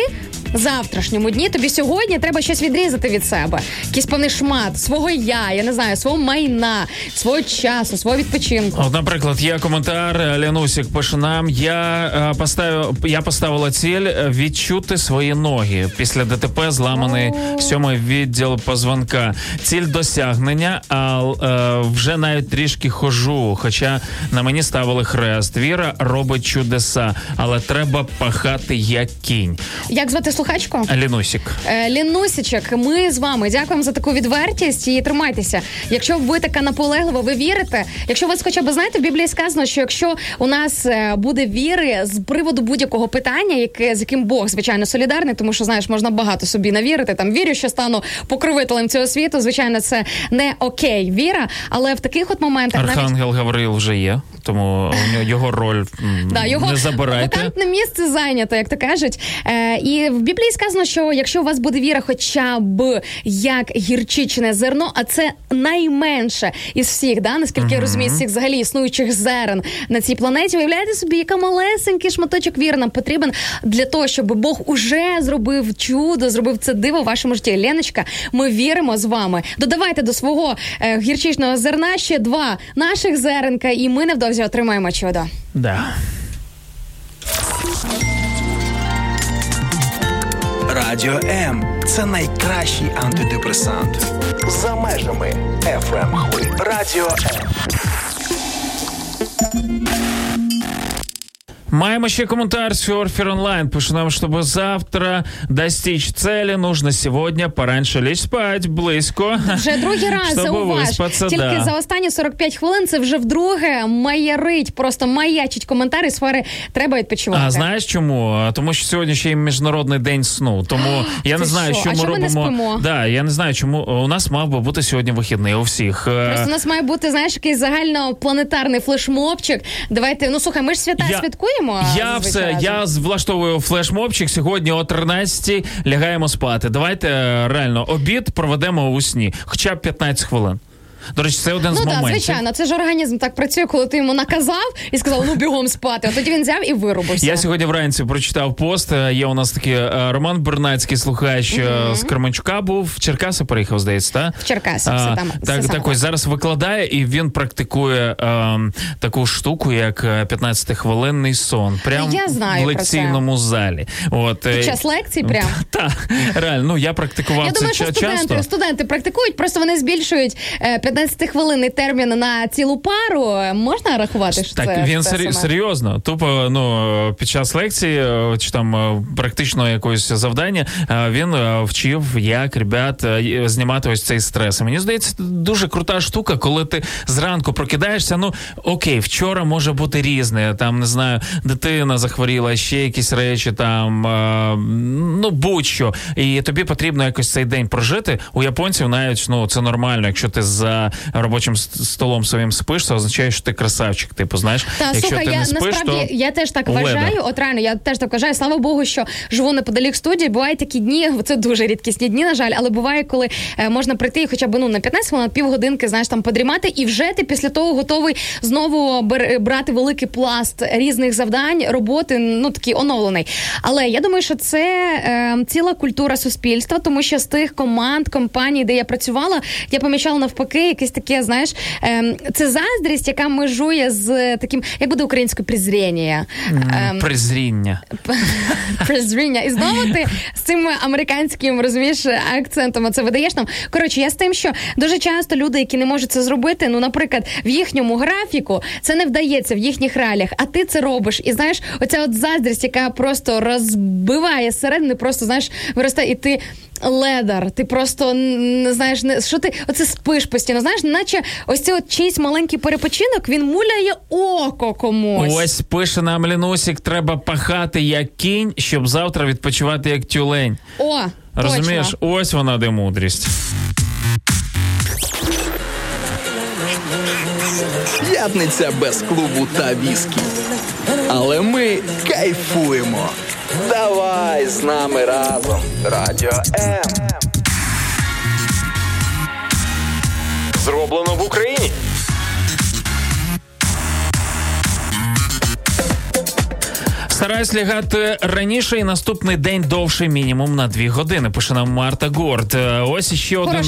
Завтрашньому дні тобі сьогодні треба щось відрізати від себе. Якийсь певний шмат свого я, я не знаю, свого майна, свого часу, свого відпочинку.
От, наприклад, є коментар. Лянусік пише нам: я е, поставив, я поставила ціль е, відчути свої ноги після ДТП, зламаний сьомий відділ позвонка. Ціль досягнення, а е, вже навіть трішки хожу. Хоча на мені ставили хрест. Віра робить чудеса, але треба пахати як кінь.
Як звати слухачку?
Лінусік.
Е, Лінусічек, ми з вами дякуємо за таку відвертість і тримайтеся. Якщо ви така наполеглива, ви вірите. Якщо ви хоча б знаєте, в Біблії сказано, що якщо у нас е, буде віри з приводу будь-якого питання, яке з яким Бог звичайно солідарний, тому що знаєш, можна багато собі навірити. Там вірю, що стану покровителем цього світу. Звичайно, це не окей, віра, але в таких от моментах навіть
Архангел Гавриїл вже є, тому його роль
Да, його
не забирайте.
вакантне місце зайнято, як то кажуть. Е, і в Біблії сказано, що якщо у вас буде віра, хоча б як гірчичне зерно, а це найменше із всіх, да, наскільки я розумію, з всіх взагалі існуючих зерен на цій планеті. Уявляєте собі, яка малесенький шматочок віри нам потрібен для того, щоб Бог уже зробив чудо, зробив це диво в вашому житті. Леночка, ми віримо з вами. Додавайте до свого е, гірчичного зерна ще два наших зеренка, і ми невдовзі отримаємо чудо.
Да.
Радіо М це найкращий антидепресант. За межами FM хвиль. Радіо М.
Маємо ще коментар. Серфер онлайн. Пише нам, чтобы завтра достичь цели, нужно сегодня пораньше лечь спать, близько.
Вже другий раз
Щоб виспатися,
Тільки
да.
за останні 45 хвилин це вже вдруге маярить, просто маячить коментарі сфери. Треба відпочивати.
А знаєш чому? А, Тому що сьогодні ще й міжнародний день сну. Тому я не
Ти
знаю,
що?
що
А
ми
чому ми не
робимо.
спимо?
Да, я не знаю, чому у нас мав би бути сьогодні вихідний у всіх. Е,
Просто у нас має бути, знаєш, якийсь загальнопланетарний флешмобчик. Давайте, ну слухай, ми ж свята
Я-
святкуємо.
Я
зазвичай
все, я влаштовую флешмобчик. Сьогодні о 13 лягаємо спати. Давайте е, реально обід проведемо у сні, хоча б 15 хвилин. До речі, це один
Ну
з
так,
моментів.
звичайно, це ж організм так працює, коли ти йому наказав і сказав, ну бігом спати. А тоді він взяв і вирубився.
Я сьогодні вранці прочитав пост. Е, Є у нас такий е, Роман Бернацький, слухач е, з Кременчука був в Черкаси, переїхав, здається, та?
В Черкаси,
А,
все там,
Так,
саме
так ось зараз викладає, і він практикує е, таку штуку, як е, 15-хвилинний сон. Прямо
Я знаю
в
про
лекційному залі. От, е,
Під час лекцій прям.
Та, реально, ну я практикував
Я
це
думаю, що студенти, студенти практикують, просто вони збільшують е, 15-хвилинний термін на цілу пару. Можна рахувати, що
Так,
це
він сер- серйозно. Тупо ну під час лекції е, чи там е, практично якогось завдання е, він вчив, як ребят знімати ось цей стрес. І мені здається, дуже крута штука, коли ти зранку прокидаєшся. Ну окей, вчора може бути різне. Там не знаю, дитина захворіла, ще якісь речі, там ну будь-що. І тобі потрібно якось цей день прожити. У японців навіть ну це нормально. Якщо ти за робочим столом своїм спиш, це означає, що ти красавчик. Типу, знаєш,
Та
якщо
слухай,
ти
я
не спиш,
насправді
то
я теж так
леда.
вважаю. От реально, я теж так вважаю. Слава Богу, що живу неподалік студії. Бувають такі дні, це дуже рідкісні дні, на жаль, але буває, коли е, можна прийти і хоча б ну на 15 хвилин, півгодинки, знаєш, там подрімати, і вже ти після того готовий знову бер- брати великий пласт різних завдань, роботи, ну такий оновлений. Але я думаю, що це е, ціла культура суспільства, тому що з тих команд, компаній, де я працювала, я помічала навпаки, якесь таке, знаєш, ем, це заздрість, яка межує з таким, як буде українською презріння. Ем,
Презріння.
презріння. І знову ти з цим американським розумієш акцентом це видаєш нам. Коротше, я з тим, що дуже часто люди, які не можуть це зробити, ну, наприклад, в їхньому графіку це не вдається в їхніх реаліях, а ти це робиш. І знаєш, оця от заздрість, яка просто розбиває зсередини, просто знаєш, виростає, і ти. Ледар, ти просто не знаєш, не що ти оце спиш постійно. Знаєш, наче ось цей от чийсь маленький перепочинок він муляє око комусь.
Ось пише нам Лінусік, треба пахати як кінь, щоб завтра відпочивати як тюлень.
О,
Розумієш,
точно.
ось вона де мудрість.
П'ятниця без клубу та віскі. Але ми кайфуємо. Давай з нами разом. Радіо М.
Зроблено в Україні.
Стараюсь лягати раніше і наступний день довше мінімум на дві години. Пише нам Марта Горд. Е, Ось ще один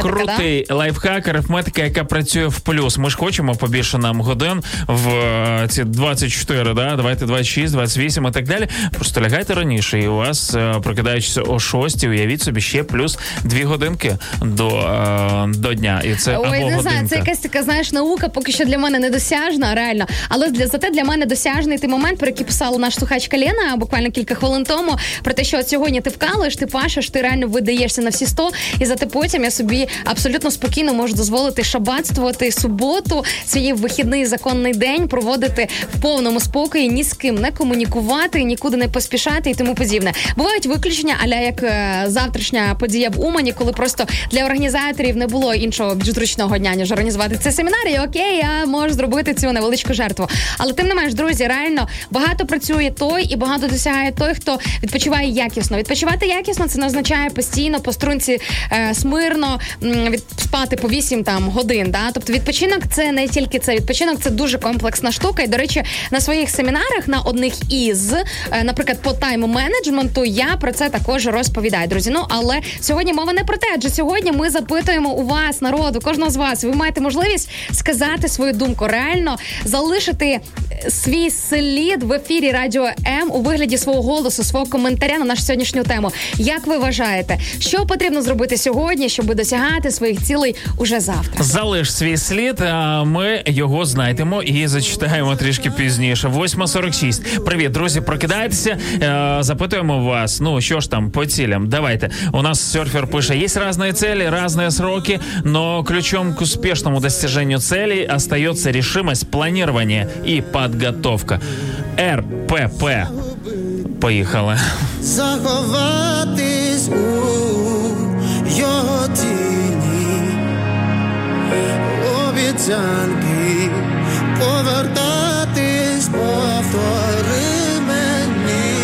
крутий лайфхак, арифметика, яка працює в плюс. Ми ж хочемо побільше нам годин в е, ці 24, да? давайте 26, 28 і так далі. Просто лягайте раніше, і у вас, е, прокидаючись о 6, уявіть собі ще плюс дві годинки до, до дня. І це
Ой,
або
не знаю, це якась така, знаєш, наука поки що для мене недосяжна, реально. Але для зате для мене досяжний той момент, про який писала наш слухачка Лена буквально кілька хвилин тому. Про те, що от сьогодні ти вкалуєш, ти пашеш, ти реально видаєшся на всі 100, і зате потім я собі абсолютно спокійно можу дозволити шабатствувати суботу, свій вихідний законний день проводити в повному спокої, ні з ким не комунікувати, нікуди не поспішати і тому подібне. Бувають виключення, аля як е, завтрашня подія в Умані, коли просто для організаторів не було іншого більш зручного дня, ніж організувати цей семінар. І окей, я можу зробити цю невеличку жертву. Але тим не менш, друзі, реально багато працює той і багато досягає той, хто відпочиває якісно. Відпочивати якісно це не означає постійно по струнці е, смирно від спати по 8 там годин. Да? Тобто відпочинок це не тільки це. Відпочинок це дуже комплексна штука. І до речі, на своїх семінарах на одних із, е, наприклад, по тайм-менеджменту, я про це також розповідаю, друзі. Ну але сьогодні мова не про те, адже сьогодні ми запитуємо у вас, народу, кожного з вас. Ви маєте можливість сказати свою думку, реально залишити е, свій слід в ефірі Радіо М у вигляді свого голосу, свого коментаря на нашу сьогоднішню тему. Як ви вважаєте, що потрібно зробити сьогодні, щоб досягати своїх цілей уже завтра?
Залиш свій слід, а ми його знайдемо і зачитаємо трішки пізніше. 8.46. Привіт, друзі, прокидайтеся. Е, Запитуємо вас. Ну що ж там по цілям? Давайте. У нас серфер пише: есть разные цели, разные сроки, но ключом к успешному достижению целей остается решимость, планирование и подготовка. РПП. Поїхали.
заховатись у його тіні, обіцянки повертатись, повтори мені,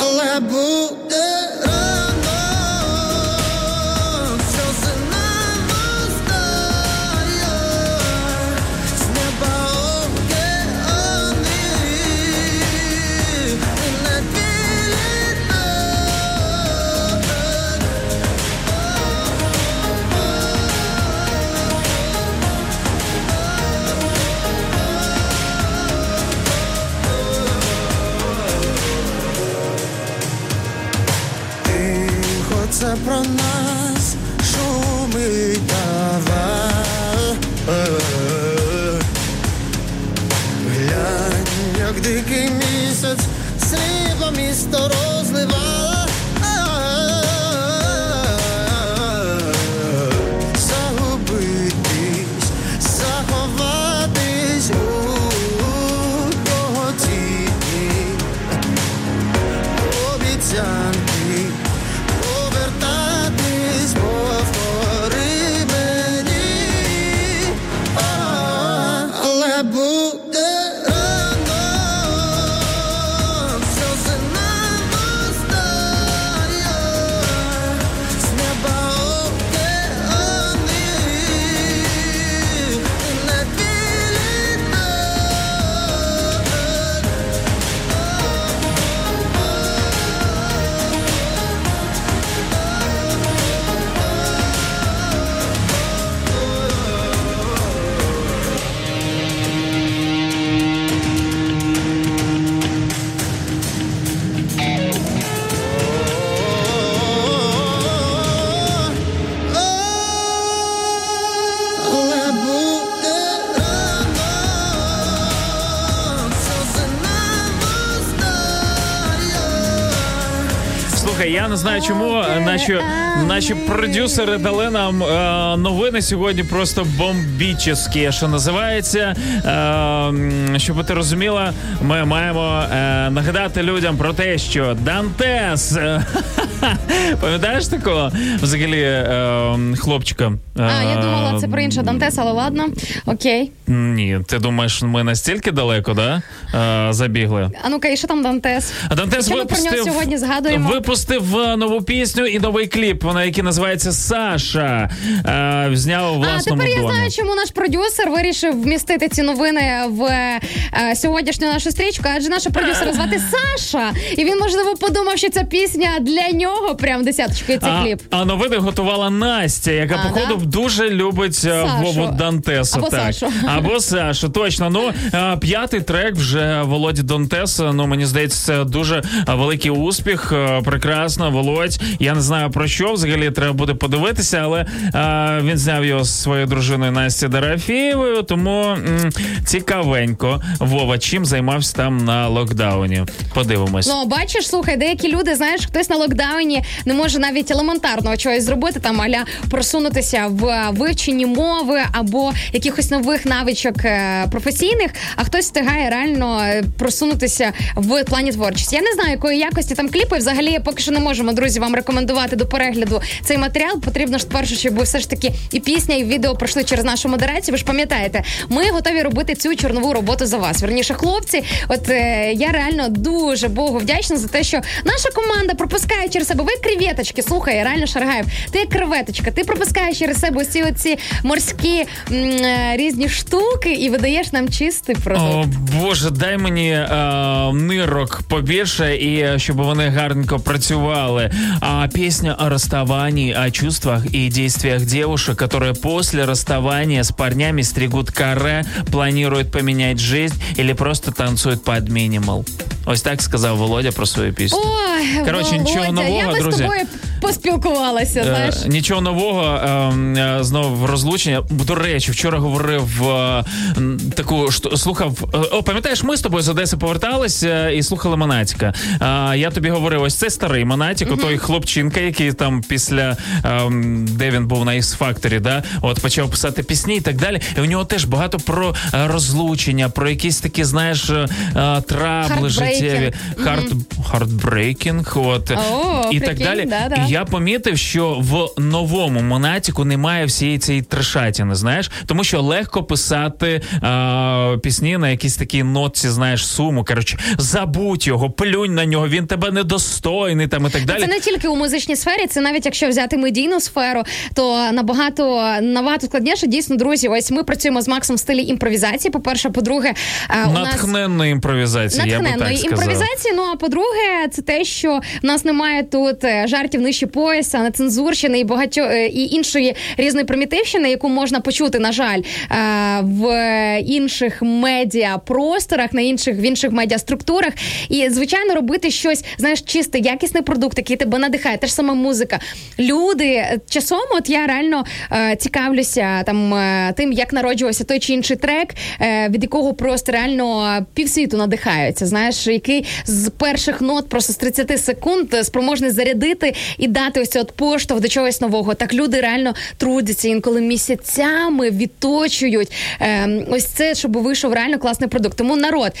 але буде це про нас шумить дава.
Знаю, чому наші, наші продюсери дали нам е, новини сьогодні просто бомбічні, що називається. Е, щоб ти розуміла, ми маємо е, нагадати людям про те, що Дантес. е, Пам'ятаєш такого взагалі е, хлопчика?
А, я думала, це про інше Дантес, але ладно. Окей.
Ні, ти думаєш, ми настільки далеко, да? Е, забігли.
А ну-ка, і що там Дантес?
А Дантес
ми про
випустив,
нього сьогодні згадуємо?
випустив е, нову пісню і новий кліп, вона який називається Саша. Е, зняв у
А
власному
тепер я знаю, чому наш продюсер вирішив вмістити ці новини в е, сьогоднішню нашу стрічку, адже нашого продюсера звати Саша. І він, можливо, подумав, що ця пісня для нього прям десяточкою цей
А,
кліп.
а новини готувала Настя, яка походу
да?
дуже любить
Сашу.
Вову Дантеса.
Або
так.
Сашу.
Або Сашу, точно. Ну е, п'ятий трек вже Володі Дантеса. Ну мені здається, це дуже е, великий успіх. Е, Прекрасно, Володь. Я не знаю про що взагалі треба буде подивитися, але е, він зняв його з своєю дружиною Насті Дорофєєвою, тому цікавенько. Вова, чим займався там на локдауні? Подивимось.
Ну, бачиш, слухай, деякі люди, знаєш, хтось на локдауні не може навіть елементарного чогось зробити, там аля просунутися в вивченні мови або якихось нових навичок е, професійних, а хтось встигає реально е, просунутися в плані творчості. Я не знаю, якої якості там кліпи. Взагалі, поки що не можемо, друзі, вам рекомендувати до перегляду цей матеріал. Потрібно ж спершу, щоб все ж таки і пісня, і відео пройшли через нашу модерацію. Ви ж пам'ятаєте, ми готові робити цю чорнову роботу за вас. Верніше, хлопці, от е, я реально дуже Богу вдячна за те, що наша команда пропускає через себе. Ви креветочки, слухай, реально Шаргаєв. Ти як креветочка, ти пропускаєш через себе ці оці морські м, е, різні штуки і видаєш нам чистий продукт.
О, Боже, дай мені е, нирок побільше і е, щоб вони гарненько працювали. А песня о расставании, о чувствах и действиях девушек, которые после расставания с парнями стригут каре, планируют поменять жизнь или просто танцуют под минимал. Ось так сказав Володя про свою пісню.
Ой,
Коротше,
Володя,
нічого нового,
я би
друзі.
з тобою поспілкувалася. Знаєш,
Е, нічого нового ем, е, знову розлучення. До речі, вчора говорив е, м, таку що слухав. е, О, пам'ятаєш, ми з тобою з Одеси поверталися і слухали Монатіка. Е, я тобі говорив, ось це старий Монатік, той хлопчинка, який там після ем, де він був на X Factor, да, от почав писати пісні і так далі. І у нього теж багато про е, розлучення, про якісь такі, знаєш, е, е, трабли життєві, heart, heartbreaking, от
О,
і так далі.
да-да.
І я помітив, що в новому Монатіку немає всієї цієї трешатіни, знаєш, тому що легко писати а, пісні на якійсь такій нотці, знаєш, суму. Коротше, забудь його, плюнь на нього, він тебе недостойний там і так далі.
Це не тільки у музичній сфері, це навіть якщо взяти медійну сферу, то набагато набагато складніше. Дійсно, друзі, ось ми працюємо з Максом в стилі імпровізації. По-перше, по-друге, е, у
Натхненної імпровізації, я би
натхненної
так
імпровізації. Ну а по-друге, це те, що в нас немає тут е, жартів нижче пояса, нецензурщини і багатьо е, і іншої різної примітивщини, яку можна почути, на жаль, е, в інших медіапросторах, на інших в інших медіаструктурах. І звичайно, робити щось, знаєш, чисте, якісний продукт, який тебе надихає. Те ж саме музика. Люди е, часом, от я реально е, цікавлюся там е, тим, як народжувався той чи інший трек, е, від якого просто реально е, півсвіту надихаються. Знаєш, який з перших нот просто з 30 секунд е, спроможний зарядити і дати ось от поштовх до чогось нового. Так люди реально трудяться інколи місяцями відточують е, ось це, щоб вийшов реально класний продукт. Тому народ.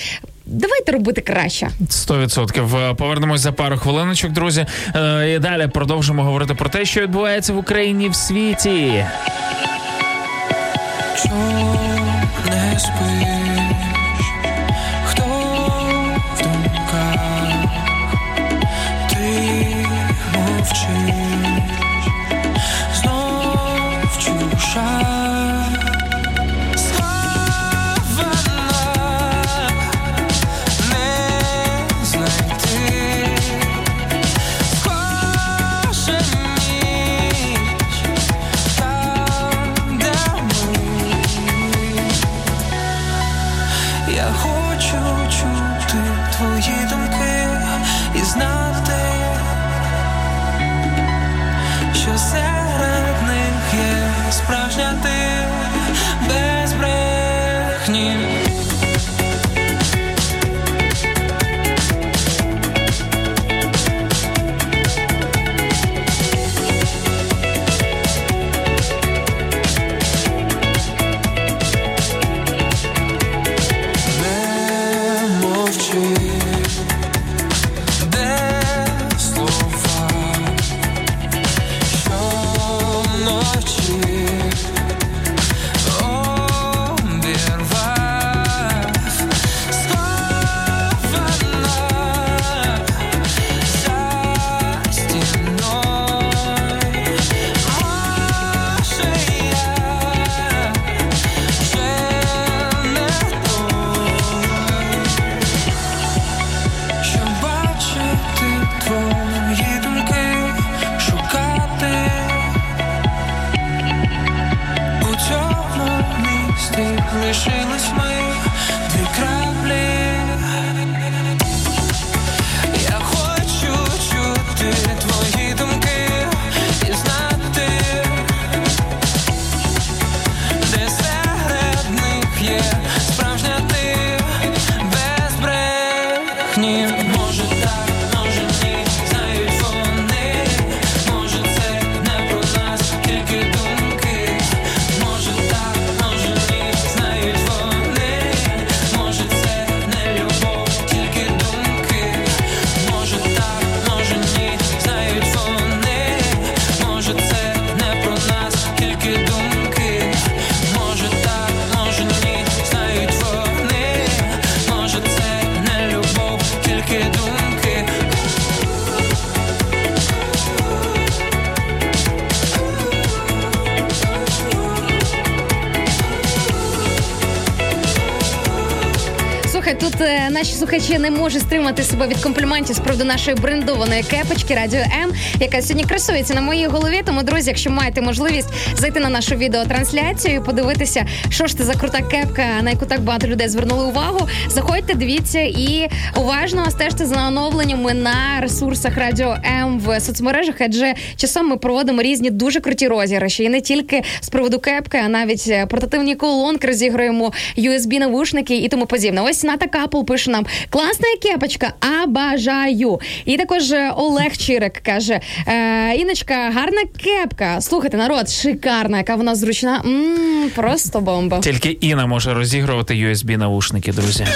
Давайте робити краще.
Сто відсотків Е, повернемось за пару хвилиночок, друзі. Е, І далі продовжимо говорити про те, що відбувається в Україні в світі.
не спиш, не
можуть стримати себе від компліментів з приводу нашої брендованої кепочки Радіо М, яка сьогодні красується на моїй голові. Тому, друзі, якщо маєте можливість зайти на нашу відеотрансляцію і подивитися, що ж це за крута кепка, на яку так багато людей звернули увагу. Заходьте, дивіться і уважно стежте за оновленнями на ресурсах Радіо М в соцмережах, адже часом ми проводимо різні дуже круті розіграші. І не тільки з приводу кепки, а навіть е, портативні колонки розіграємо, USB навушники і тому подібне. Ось Ната Капл пише нам класна кепочка, обожаю. І також е, Олег Чирик каже: е, Іночка, гарна кепка. Слухайте, народ, шикарна, яка вона зручна. м просто бомба.
Тільки Інна може розігрувати USB наушники, друзі.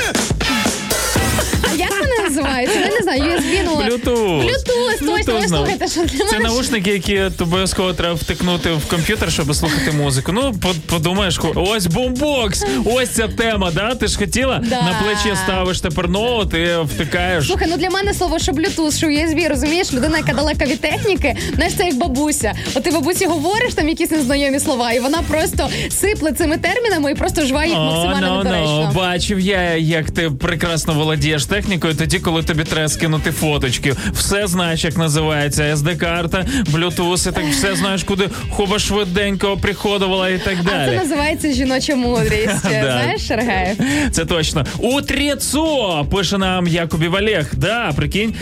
А як вони називаються? Я не знаю, USB, ну
Bluetooth.
Bluetooth, точно, ви слухайте, що для
Це
мене
наушники, які обов'язково треба втикнути в комп'ютер, щоб слухати музику. Ну, по- подумаєш, ось бумбокс, ось ця тема, да? Ти ж хотіла
Да.
на плечі ставиш тепер ноут ти втикаєш.
Слухай, ну для мене слово, що Bluetooth, що USB, розумієш, людина, яка далека від техніки, знаєш, це як бабуся. От ти бабусі говориш там якісь незнайомі слова, і вона просто сипле цими термінами і просто вживає їх максимально
ну,
недоречно.
ну, бачив я, як ти прекрасно володієш технікою, тоді, коли тобі треба скинути фоточки. Все знаєш, як називається SD-карта, Bluetooth, і так все знаєш, куди хоба швиденько приходувала і так
А це називається жіноча мудрість. Знаєш, Шаргаєв?
Це точно. Утрецо, пише нам Якубів Олег. Да, прикинь,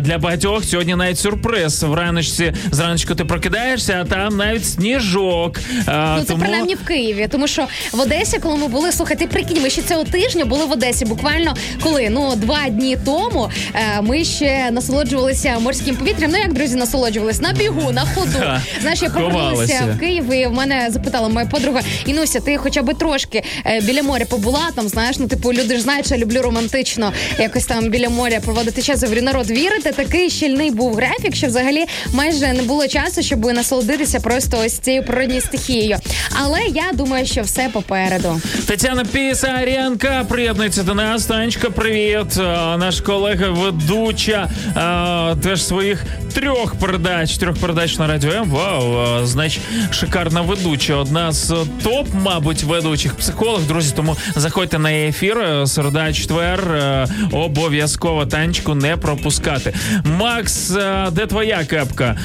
для багатьох сьогодні навіть сюрприз. Враночці зраночку ти прокидаєшся, а там навіть сніжок.
Ну, це принаймні в Києві, тому що в Одесі, коли ми були, слухай, ти прикинь, ми ще цього тижня були в Одесі. Буквально коли ну два дні тому е, ми ще насолоджувалися морським повітрям. Ну як друзі, насолоджувалися на бігу, на ходу. Знаєш, я повернулася в Київ і в мене запитала моя подруга: Інуся, ти хоча б трошки е, біля моря побула там. Знаєш, ну типу люди ж знають, що я люблю романтично якось там біля моря проводити час. Я говорю, народ, вірите, такий щільний був графік, що взагалі майже не було часу, щоб насолодитися просто ось цією природньою стихією. Але я думаю, що все попереду.
Тетяна Пісаренка приєднується до нас. Танечка, привіт. Наш колега ведуча а, теж своїх трьох передач, трьох передач на радіо М. Вау, а, значить, шикарна ведуча. Одна з топ, мабуть, ведучих психолог. Друзі, тому заходьте на її ефір. е, Середа, четвер. е, Обов'язково танечку не пропускати. Макс, е, де твоя кепка?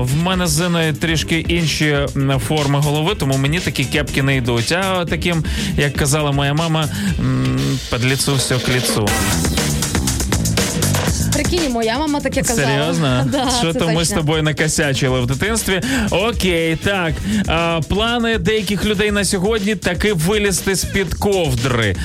В мене з Іною трішки інші форми голови, тому мені такі кепки не йдуть. А таким, як казала моя мама, під ліцу все к ліцу.
Прикинь, моя мама таке казала.
Серйозно?
Да,
Що то ми з тобою накосячили в дитинстві? Окей, так. А, плани деяких людей на сьогодні таки вилізти з-під ковдри.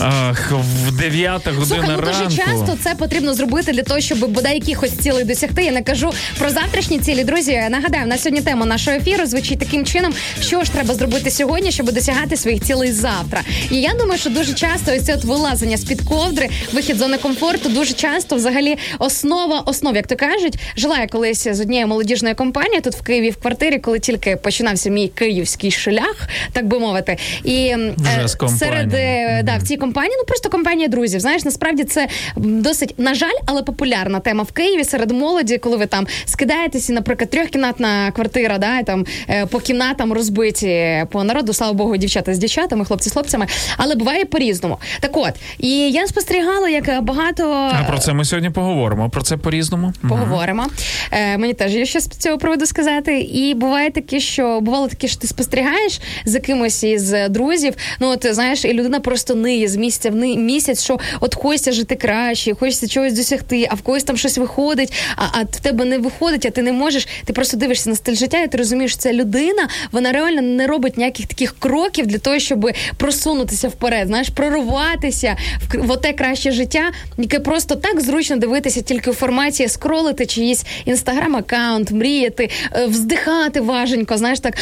Ах, в 9 година
Слухай, ну
ранку.
дуже часто це потрібно зробити для того, щоб бодай якихось цілей досягти. Я не кажу про завтрашні цілі. Друзі, нагадаю, на сьогодні тема нашого ефіру звучить таким чином, що ж треба зробити сьогодні, щоб досягати своїх цілей завтра. І я думаю, що дуже часто ось це от вилазення з під ковдри, вихід з зони комфорту, дуже часто взагалі основа основ, як то кажуть, жила я колись з однією молодіжною компанією тут в Києві в квартирі, коли тільки починався мій київський шлях, так би мовити. І
Вже
е,
з компанією.
серед е, да, в цій компанії, ну просто компанія друзів. Знаєш, насправді це досить, на жаль, але популярна тема в Києві серед молоді, коли ви там скидаєтеся, наприклад, трьохкімнатна квартира, да, і там е, по кімнатам розбиті по народу, слава Богу, дівчата з дівчатами, хлопці з хлопцями, але буває по-різному. Так от, і я спостерігала, як багато
А про це ми сьогодні поговоримо. Про це по-різному.
Поговоримо. Е, мені теж є щось з цього приводу сказати. І буває таке, що бувало таке, що ти спостерігаєш за кимось із друзів. Ну от знаєш, і людина просто ниє з місяця в ни- місяць, що от хочеться жити краще, хочеться чогось досягти, а в когось там щось виходить, а, а в тебе не виходить, а ти не можеш. Ти просто дивишся на стиль життя, і ти розумієш, що ця людина вона реально не робить ніяких таких кроків для того, щоб просунутися вперед, знаєш, прорватися в, в оте краще життя, яке просто так зручно дивитися тільки у форматі скролити чиїсь інстаграм-аккаунт, мріяти, е, вздихати важенько, знаєш так.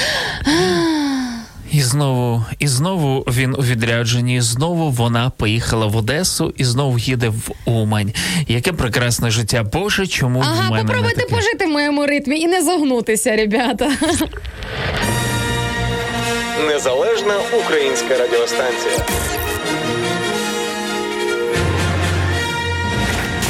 І знову, і знову він у відрядженні. і Знову вона поїхала в Одесу і знову їде в Умань. Яке прекрасне життя. Боже, чому в мене
попробуйте
не таке?
пожити в моєму ритмі і не загнутися, ребята.
Незалежна українська радіостанція.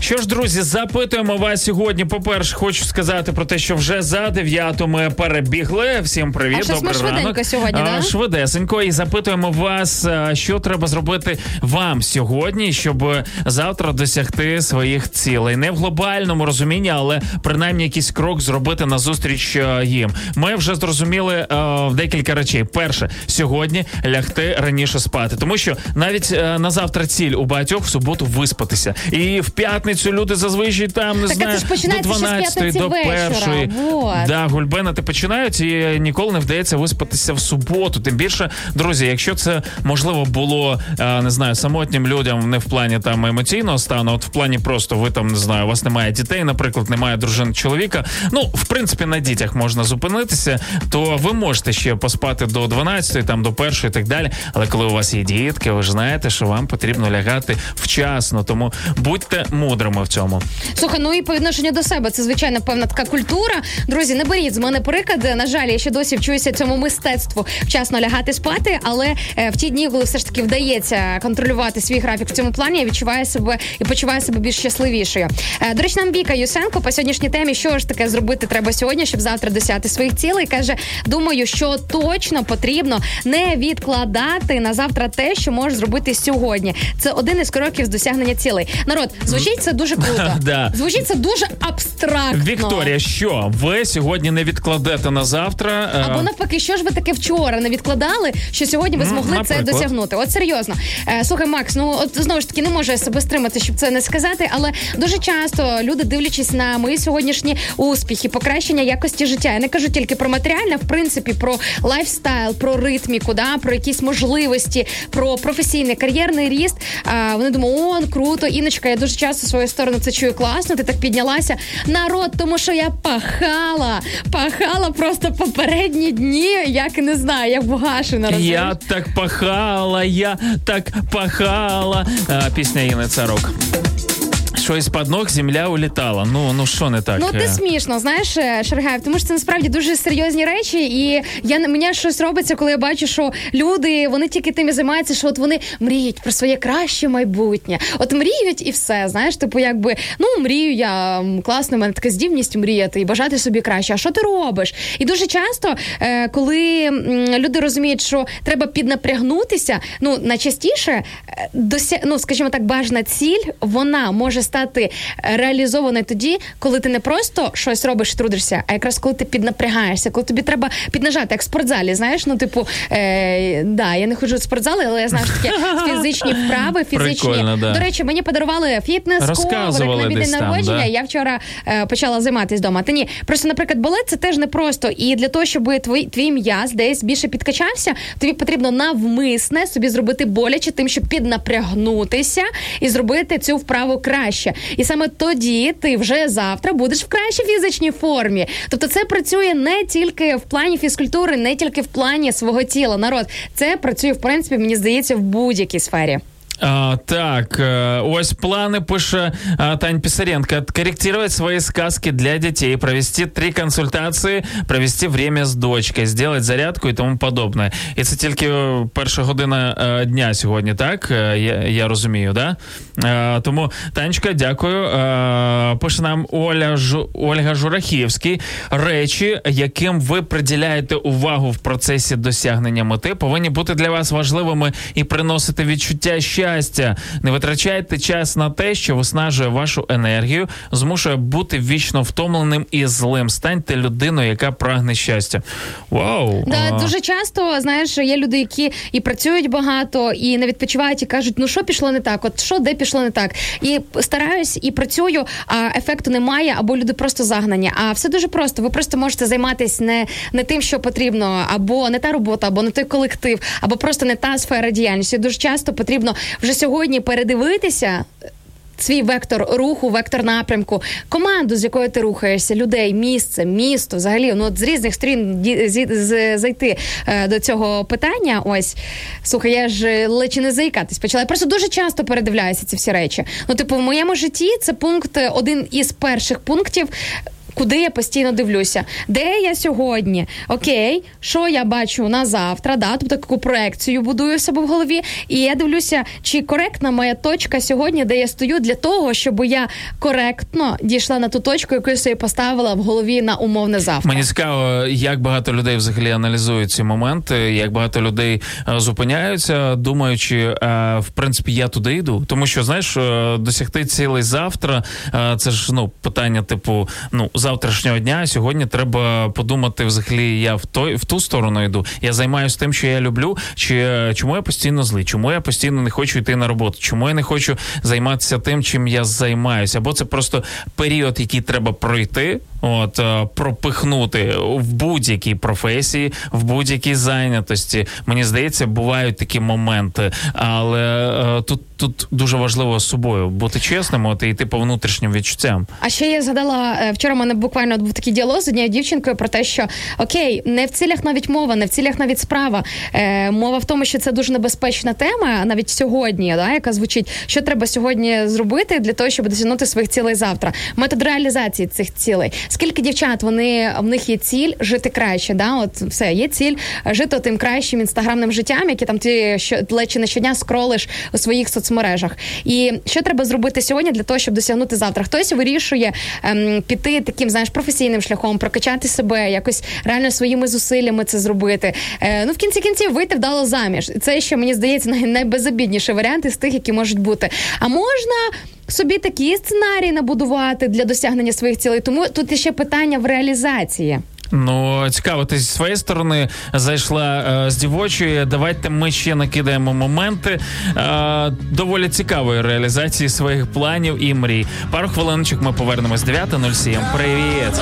Що ж, друзі, запитуємо вас сьогодні. По-перше, хочу сказати про те, що вже за дев'яту ми перебігли. Всім привіт,
А щось ми
добрий ранок.
швиденько сьогодні, да?
Швидесенько. І запитуємо вас, що треба зробити вам сьогодні, щоб завтра досягти своїх цілей. Не в глобальному розумінні, але принаймні якийсь крок зробити назустріч їм. Ми вже зрозуміли а, декілька речей. Перше, сьогодні лягти раніше спати, тому що навіть на завтра ціль у багатьох в суботу виспатися. І в п'ятницю люди зазвичай там не
Так,
знаю до
ще з
12 до першої.
Вот.
Да, гульбенити починають і ніколи не вдається виспатися в суботу. Тим більше, друзі, якщо це можливо було е, не знаю, самотнім людям не в плані там емоційного стану, от в плані просто ви там не знаю, у вас немає дітей, наприклад, немає дружини чоловіка. Ну, в принципі, на дітях можна зупинитися, то ви можете ще поспати до 12, там до першої і так далі. Але коли у вас є дітки, ви ж знаєте, що вам потрібно лягати вчасно. Тому будьте мудрими в цьому.
Слухай, ну і по відношенню до себе, це звичайно певна така культура. Друзі, не беріть з мене приклад. На жаль, я ще досі вчуюся цьому мистецтву вчасно лягати спати, але е, в ті дні, коли все ж таки вдається контролювати свій графік в цьому плані, я відчуваю себе і почуваю себе більш щасливішою. Е, До речі, нам Віка Юсенко по сьогоднішній темі, що ж таке зробити треба сьогодні, щоб завтра досягти своїх цілей. каже: думаю, що точно потрібно не відкладати на завтра те, що можеш зробити сьогодні. Це один із кроків з досягнення цілей. Народ, звучить це дуже круто.
Да.
Звучить це дуже абстрактно.
Вікторія, що ви сьогодні не відкладете на завтра? е,
Або навпаки, що ж ви таке вчора не відкладали, що сьогодні ви
М,
змогли це досягнути? От серйозно. Е, слухай, Макс, ну от знову ж таки не можу я себе стримати, щоб це не сказати, але дуже часто люди, дивлячись на мої сьогоднішні успіхи, покращення якості життя. Я не кажу тільки про матеріальне, в принципі, про lifestyle, про ритміку, да, про якісь можливості, про професійний кар'єрний ріст. А, вони думають, о, круто, Іночка, я дуже часто свою сторону це чую класно. Ти так піднялася. Народ, тому що я пахала, пахала просто попередні дні, як не знаю, як Бугашина. розумієш?
Я так пахала, я так пахала. А, пісня Іни Царок. Що із-під ног земля улітала. Ну, ну що не так?
Ну, ти
Е,
смішно, знаєш, е, Шаргаєв, тому що це насправді дуже серйозні речі, і я мені щось робиться, коли я бачу, що люди вони тільки тим і займаються, що от вони мріють про своє краще майбутнє. От мріють і все. Знаєш, типу, якби ну мрію я класно, в мене така здібність мріяти і бажати собі краще. А що ти робиш? І дуже часто, е, коли люди розуміють, що треба піднапрягнутися, ну найчастіше е, ну, скажімо так, бажана ціль, вона може стати реалізованою тоді, коли ти не просто щось робиш, трудишся, а якраз коли ти піднапрягаєшся, коли тобі треба піднажати, як в спортзалі. Знаєш, ну типу, е, да, я не ходжу в спортзали, але я знаю, що таке фізичні вправи, фізичні.
Прикольно, да.
До речі, мені подарували фітнес коврик на день народження.
да.
Я вчора е, почала займатися вдома. Та ні, просто, наприклад, балет це теж непросто. І для того, щоб твій, твій м'яз десь більше підкачався, тобі потрібно навмисне собі зробити боляче, тим, щоб піднапрягнутися і зробити цю вправу краще. І саме тоді ти вже завтра будеш в кращій фізичній формі. Тобто, це працює не тільки в плані фізкультури, не тільки в плані свого тіла. Народ, це працює в принципі, мені здається, в будь-якій сфері.
А, так, э, ось планы пише Тань Писаренко. Корректировать свои сказки для детей, провести три консультации, провести время з дочкой, сделать зарядку і тому подобне. І це тільки е, перша година е, дня сьогодні, так? Е, Я, я розумію, да? Тому, Танечка, дякую. Пише нам Оля Жу, Ольга Журахівський. Речі, яким ви приділяєте увагу в процесі досягнення мети, повинні бути для вас важливими і приносити відчуття щастя. Не витрачайте час на те, що виснажує вашу енергію, змушує бути вічно втомленим і злим. Станьте людиною, яка прагне щастя. Вау!
Да,
А,
дуже часто знаєш, є люди, які і працюють багато, і не відпочивають, і кажуть, ну що пішло не так, от що де пішло не так. І стараюсь і працюю, а ефекту немає, або люди просто загнані. А все дуже просто. Ви просто можете займатися не, не тим, що потрібно, або не та робота, або не той колектив, або просто не та сфера діяльності. Дуже часто потрібно вже сьогодні передивитися. Свій вектор руху, вектор напрямку, команду, з якою ти рухаєшся, людей, місце, місто, взагалі, ну от з різних сторін зайти е, до цього питання. Ось слухай, я ж лечі не заїкатись почала. Я просто дуже часто передивляюся ці всі речі. Ну, типу, в моєму житті це пункт е, один із перших пунктів. Куди я постійно дивлюся, де я сьогодні? Окей, що я бачу на завтра? Да, тобто таку проекцію будую себе в голові, і я дивлюся, чи коректна моя точка сьогодні, де я стою, для того, щоб я коректно дійшла на ту точку, яку я собі поставила в голові на умовне завтра.
Мені цікаво, як багато людей взагалі аналізують ці моменти, як багато людей е, зупиняються, думаючи, е, в принципі, я туди йду. Тому що знаєш, е, досягти цілей завтра, це ж ну питання, типу, ну завтрашнього дня. Сьогодні треба подумати, взагалі, я в той в ту сторону йду. Я займаюся тим, що я люблю, чи чому я постійно злий, чому я постійно не хочу йти на роботу, чому я не хочу займатися тим, чим я займаюся, або це просто період, який треба пройти, от е, пропихнути в будь-якій професії, в будь-якій зайнятості. Мені здається, бувають такі моменти, але е, тут. Тут дуже важливо з собою бути чесним, от і йти по внутрішнім відчуттям.
А ще я згадала е, вчора. Мене буквально був такий діалог з однією дівчинкою про те, що окей, не в цілях навіть мова, не в цілях навіть справа. Е, мова в тому, що це дуже небезпечна тема, навіть сьогодні, да, яка звучить, що треба сьогодні зробити для того, щоб досягнути своїх цілей завтра. Метод реалізації цих цілей. Скільки дівчат вони в них є ціль жити краще? Да, от все є ціль жити тим кращим інстаграмним життям, яке там ти що ледь не щодня скролиш у своїх соцмережах. І що треба зробити сьогодні для того, щоб досягнути завтра? Хтось вирішує ем, піти таким, знаєш, професійним шляхом, прокачати себе, якось реально своїми зусиллями це зробити. Е, ну в кінці кінців вийти вдало заміж. Це ще мені здається най- найбезобідніший варіант із тих, які можуть бути. А можна. Собі такі сценарії набудувати для досягнення своїх цілей, тому тут ще питання в реалізації.
Ну цікаво, ти зі своєї сторони зайшла е, з дівочої. Давайте ми ще накидаємо моменти е, доволі цікавої реалізації своїх планів і мрій. Пару хвилиночок ми повернемось 9.07. Привіт!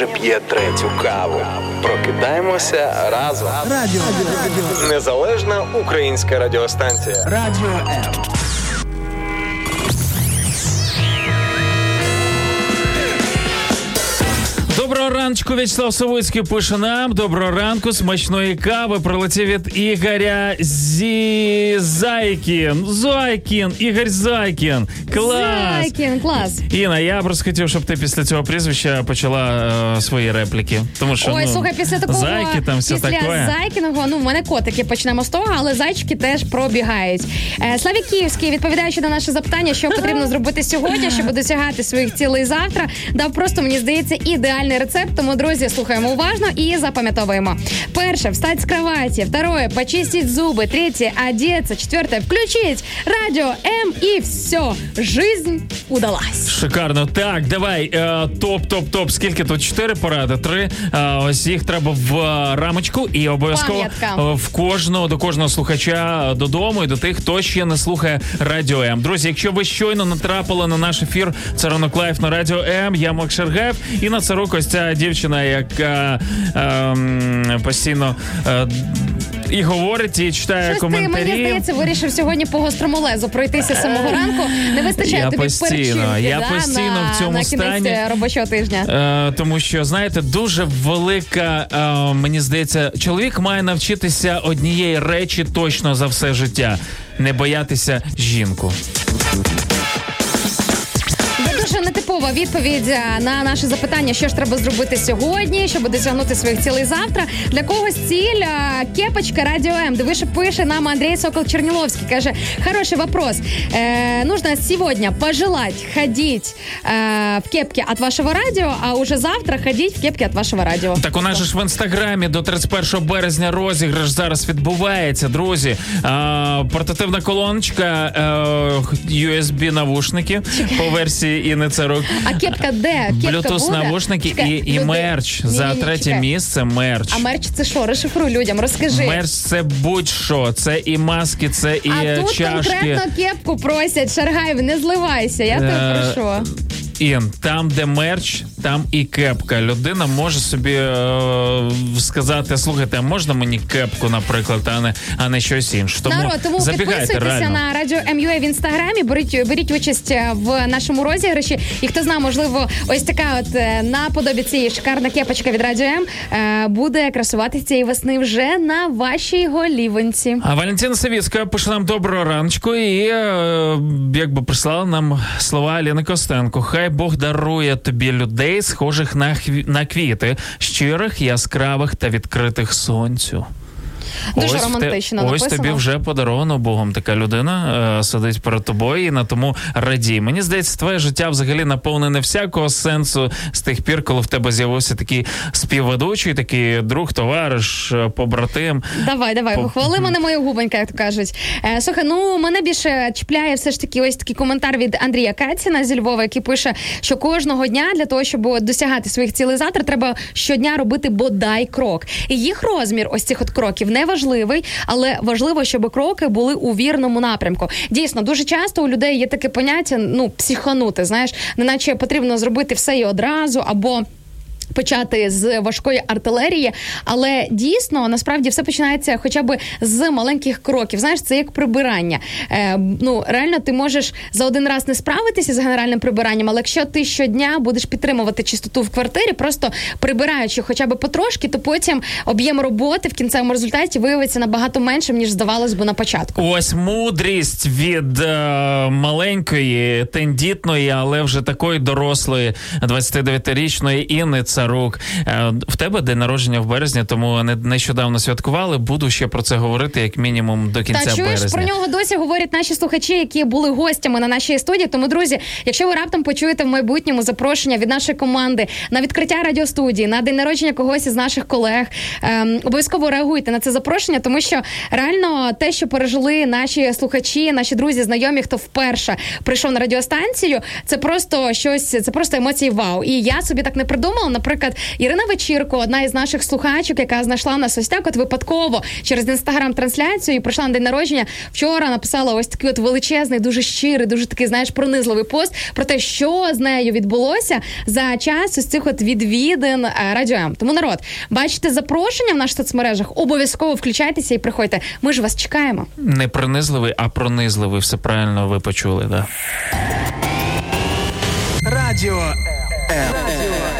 Вже п'є третю каву. Прокидаємося разом.
Радіо, радіо,
Незалежна українська радіостанція.
радіо М.
Доброго раночку, В'ячеслав Савицький пише нам. Доброго ранку, смачної кави. Прилетів від Ігоря Зі Зайкін. Зайкін, Ігор Зайкін. Клас.
Зайкін, клас.
Інна, я просто хотів, щоб ти після цього прізвища почала е, свої репліки. Тому що
Ой,
ну,
слухай, після такого
зайки там все
після
таке.
зайкіного, ну в мене котики почнемо з того, але зайчики теж пробігають. Е, Славік Київський, відповідаючи на наше запитання, що потрібно зробити сьогодні, щоб досягати своїх цілей завтра, дав просто мені здається ідеальний рецепт. Тому друзі, слухаємо уважно і запам'ятовуємо. Перше, встать з кровати. Второе, почистить зуби. Третє, одеться. Четверте, включить радіо М і все. Жизнь удалась.
Шикарно. Так, давай. Е, топ, топ, топ. Скільки тут? Чотири поради, три. Е, ось їх треба в е, рамочку і обов'язково
Пам'ятка.
е, в кожного до кожного слухача додому і до тих, хто ще не слухає Радіо М. Друзі, якщо ви щойно натрапили на наш ефір, це ранок live на Радіо М. Я Макс Шаргаєв, Інна Царук ось ця дівчина, яка ем, постійно. Е, і говорить, і читає
Щось ти,
коментарі.
мені здається, вирішив сьогодні по гострому лезу пройтися з самого ранку. Не вистачає
Я
тобі
постійно,
перчинки,
я
да,
постійно
на,
в цьому
на
стані.
робочого тижня.
Е, тому що знаєте, дуже велика, е, мені здається, чоловік має навчитися однієї речі точно за все життя: не боятися жінку.
Дуже нетипова відповідь е, на наше запитання, що ж треба зробити сьогодні, щоб досягнути своїх цілей завтра. Для когось ціль е, кепочка радіо М. Диви, що пише нам Андрій Сокол Черніловський. Каже, хороший вопрос. Э, нужно сегодня пожелать ходить э, в кепке от вашего радио, а уже завтра ходить в кепке от вашего радио.
Так у нас же ж в інстаграмі до 31 березня розіграш зараз відбувається, друзі. А, портативна колоночка, е, USB навушники по версії Інни рок.
А кепка де?
Bluetooth навушники і, і мерч. За третє
чекай.
місце мерч.
А мерч це що? Розшифруй людям, розкажи.
Мерч це будь-що. Це і маски, це і
а тут
чашки.
конкретно кепку просять. Шаргаєв, не зливайся. Я тебе
Е,
прошу.
Ін, там, де мерч, там і кепка. Людина може собі е, сказати: слухайте, а можна мені кепку, наприклад, а не, а не щось інше. Тому,
Народ, тому підписуйтеся
реально.
на радіо МЮА в інстаграмі. Беріть беріть участь е, в нашому розіграші. І хто знає, можливо, ось така от е, наподобі цієї шикарна кепочка від радіо М е, буде красуватися цієї весни вже на вашій голівонці.
А Валентина Савіцька пише нам доброго раночку і е, якби прислала нам слова Аліни Костенко. Хай Бог дарує тобі людей, схожих на, хві- на квіти, щирих, яскравих та відкритих сонцю.
Дуже
те-
романтично
Ось
написано.
тобі вже подаровано Богом така людина е, сидить перед тобою і на тому радій. Мені здається, твоє життя взагалі наповнене всякого сенсу з тих пір, коли в тебе з'явився такий співведучий, такий друг, товариш, е, побратим.
Давай, давай,
По-
похвали мене мою губонька, як то кажуть. Е, слухай, ну мене більше чіпляє все ж таки ось такий коментар від Андрія Каціна зі Львова, який пише, що кожного дня для того, щоб досягати своїх цілей завтра, треба щодня робити бодай крок. І їх розмір ось цих от кроків не важливий, але важливо, щоб кроки були у вірному напрямку. Дійсно, дуже часто у людей є таке поняття, ну психанути, знаєш, неначе потрібно зробити все і одразу або. Почати з важкої артилерії, але дійсно насправді все починається хоча б з маленьких кроків. Знаєш, це як прибирання. Е, ну реально, ти можеш за один раз не справитися з генеральним прибиранням, але якщо ти щодня будеш підтримувати чистоту в квартирі, просто прибираючи хоча б потрошки, то потім об'єм роботи в кінцевому результаті виявиться набагато меншим ніж здавалось би на початку.
Ось мудрість від е, маленької, тендітної, але вже такої дорослої 29-річної Інни Царук. Е, в тебе день народження в березні, тому не нещодавно святкували. Буду ще про це говорити як мінімум до кінця
Та чуєш,
березня.
про нього досі говорять наші слухачі, які були гостями на нашій студії. Тому, друзі, якщо ви раптом почуєте в майбутньому запрошення від нашої команди на відкриття радіостудії, на день народження когось із наших колег, ем, обов'язково реагуйте на це запрошення, тому що реально те, що пережили наші слухачі, наші друзі, знайомі, хто вперше прийшов на радіостанцію, це просто щось, це просто емоції вау. І я собі так не придумала. Наприклад, наприклад, Ірина Вечірко, одна із наших слухачок, яка знайшла нас ось так, от випадково через інстаграм-трансляцію і прийшла на день народження. Вчора написала ось такий от величезний, дуже щирий, дуже такий, знаєш, пронизливий пост про те, що з нею відбулося за час ось цих от відвідин е, радіо М. Тому народ, бачите запрошення в наших соцмережах, обов'язково включайтеся і приходьте. Ми ж вас чекаємо.
Не пронизливий, а пронизливий. Все правильно ви почули, да.
Радіо М.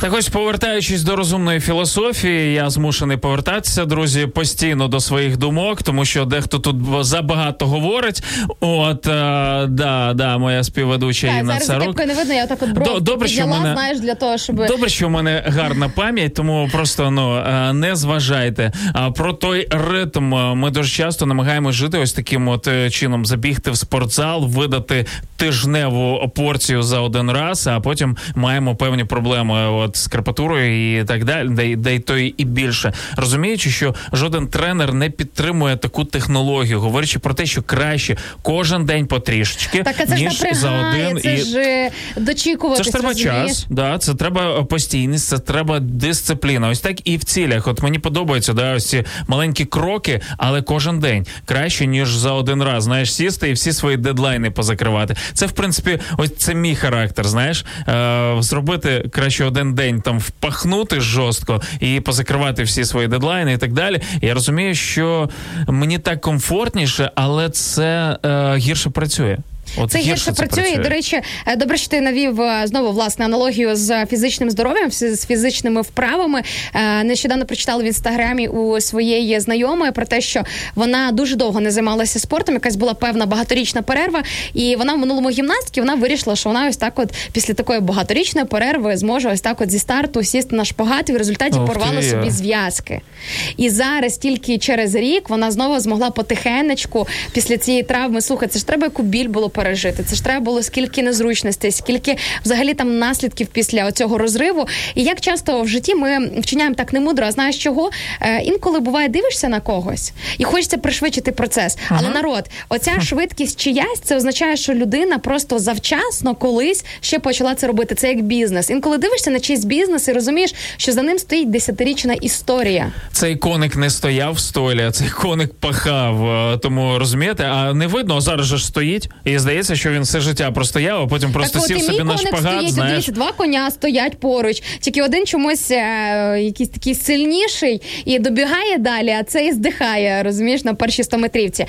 Так ось повертаючись до розумної філософії, я змушений повертатися, друзі, постійно до своїх думок, тому що дехто тут забагато говорить. От е, да, да, моя співведуча
Так,
Інна Царук.
кепкою не видно, я так от бровки
До- добре, що мене-
знаєш, для того, щоб
Добре, що в мене гарна пам'ять, тому просто ну е, не зважайте. А про той ритм е, ми дуже часто намагаємося жити ось таким от чином: забігти в спортзал, видати тижневу порцію за один раз, а потім маємо певні проблеми от з крепатурою і так далі, де, й- й то і більше. Розуміючи, що жоден тренер не підтримує таку технологію, говорячи про те, що краще кожен день потрішечки,
Так, а це ж
ніж за один
це
і
ж е, дочікуватись,
це ж треба час, да, це треба постійність, це треба дисципліна. Ось так і в цілях. От мені подобаються да, ось ці маленькі кроки, але кожен день краще ніж за один раз. Знаєш, сісти і всі свої дедлайни позакривати. Це в принципі, ось це мій характер. Знаєш, е, зробити краще один день там впахнути жорстко і позакривати всі свої дедлайни і так далі. Я розумію, що мені так комфортніше, але це е, гірше працює. От
Це гірше працює. І, До речі, е, добре, що ти навів е, знову власне аналогію з фізичним здоров'ям, з фізичними вправами. Е, Нещодавно прочитала в інстаграмі у своєї знайомої про те, що вона дуже довго не займалася спортом. Якась була певна багаторічна перерва, і вона в минулому гімнастки вона вирішила, що вона ось так, от після такої багаторічної перерви зможе ось так, от зі старту сісти на шпагат і в результаті
Ух
порвала
ти.
собі зв'язки. І зараз тільки через рік вона знову змогла потихенечку після цієї травми. Слухай, це ж треба яку біль було пережити. Це ж треба було скільки незручностей, скільки взагалі там наслідків після цього розриву. І як часто в житті ми вчиняємо так немудро, а знаєш чого? Е, інколи буває, дивишся на когось і хочеться пришвидшити процес. Але народ, оця швидкість чиясь, це означає, що людина просто завчасно колись ще почала це робити. Це як бізнес. Інколи дивишся на чийсь бізнес і розумієш, що за ним стоїть десятирічна історія.
Цей коник не стояв в столі, а цей коник пахав. Е, Тому розумієте, а не видно, а зараз же стоїть. І здається, що він все життя простояв, а потім просто
так,
сів
от, і
собі на шпагат.
стоїть,
знаєш.
дивіться, два коня стоять поруч. Тільки один чомусь е, якийсь такий сильніший і добігає далі, а цей здихає, розумієш, на першій стометрівці.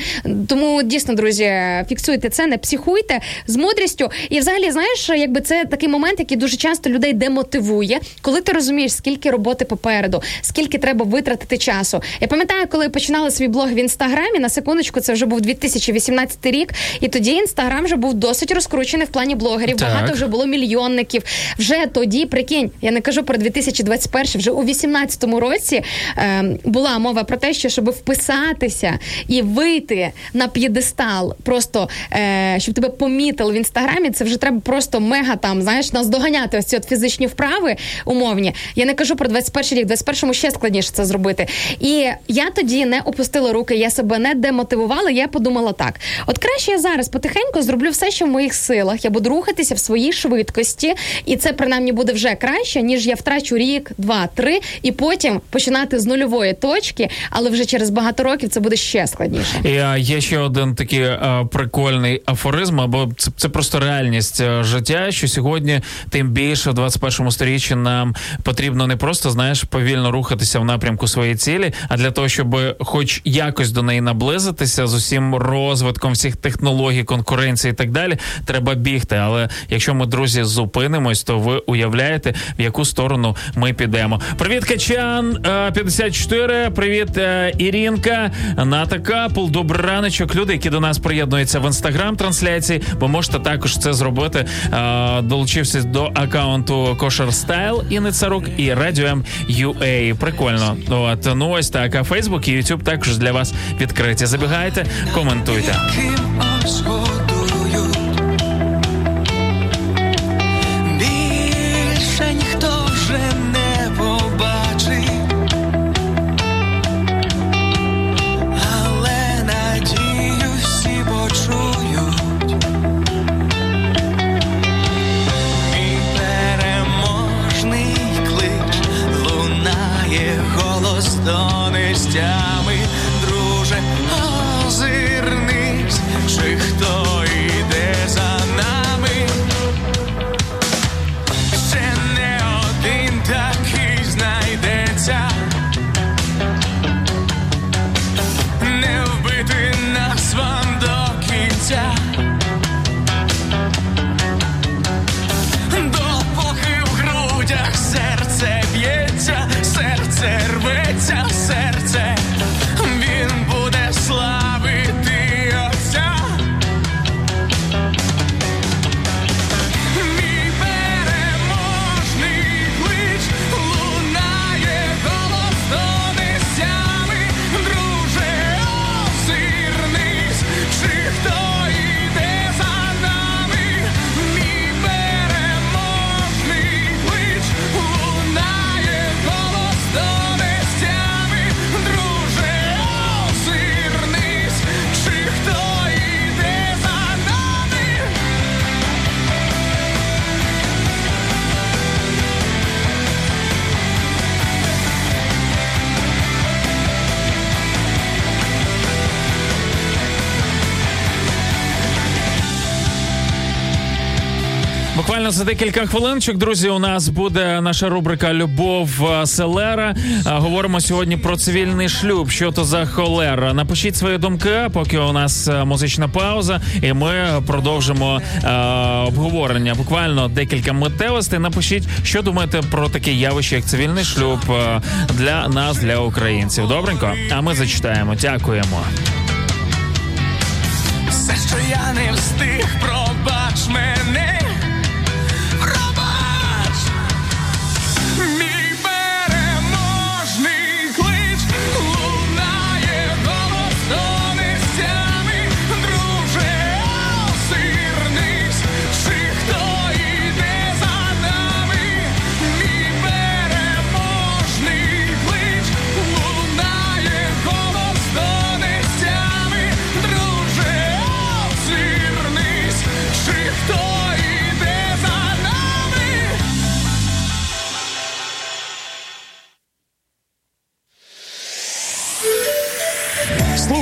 Тому дійсно, друзі, фіксуйте це, не психуйте з мудрістю. І взагалі, знаєш, якби це такий момент, який дуже часто людей демотивує, коли ти розумієш, скільки роботи попереду, скільки треба витратити часу. Я пам'ятаю, коли починала свій блог в інстаграмі, на секундочку, це вже був 2018 рік, і тоді інстаграм вже був досить розкручений в плані блогерів.
Так.
Багато вже було мільйонників. Вже тоді, прикинь, я не кажу про 2021, вже у 18-му році е, була мова про те, що щоб вписатися і вийти на п'єдестал, просто е, щоб тебе помітили в інстаграмі, це вже треба просто мега там, знаєш, наздоганяти ось ці от фізичні вправи умовні. Я не кажу про 21 рік, 21-му ще складніше це зробити. І я тоді не опустила руки, я себе не демотивувала. Я подумала так: от краще я зараз потихеньку зроблю все, що в моїх силах. Я буду рухатися в своїй швидкості, і це принаймні буде вже краще, ніж я втрачу рік, два, три, і потім починати з нульової точки, але вже через багато років це буде ще складніше.
І є ще один такий а, прикольний афоризм, або це, це просто реальність а, життя. Що сьогодні, тим більше в 21 сторіччі нам потрібно не просто знаєш повільно рухатися в напрямку своєї цілі, а для того, щоб хоч якось до неї наблизитися з усім розвитком всіх технологій, конкуренції і так далі, треба бігти. Але якщо ми друзі зупинимось, то ви уявляєте, в яку сторону ми підемо. Привіт, Качан е, 54, Привіт, е, Ірінка, Ната Капул. Добрий раночок. Люди, які до нас приєднуються в інстаграм трансляції, ви можете також це зробити. Е, Долучившись до аккаунту Кошер Стайл і Ницарук і Радіо М. Прикольно. От ну ось так. А Фейсбук і Ютуб також для вас відкриті. Забігайте, коментуйте.
За
декілька хвилинчик, друзі, у нас буде наша рубрика Любов е, Селера. Е, Говоримо сьогодні про цивільний шлюб. Що то за холера? Напишіть свої думки, поки у нас е, музична пауза, і ми продовжимо е, обговорення. Буквально декілька миттєвостей. Напишіть, що думаєте про таке явище, як цивільний шлюб для нас, для українців. Добренько? А ми зачитаємо. Дякуємо.
Все, що я не встиг, пробач мене.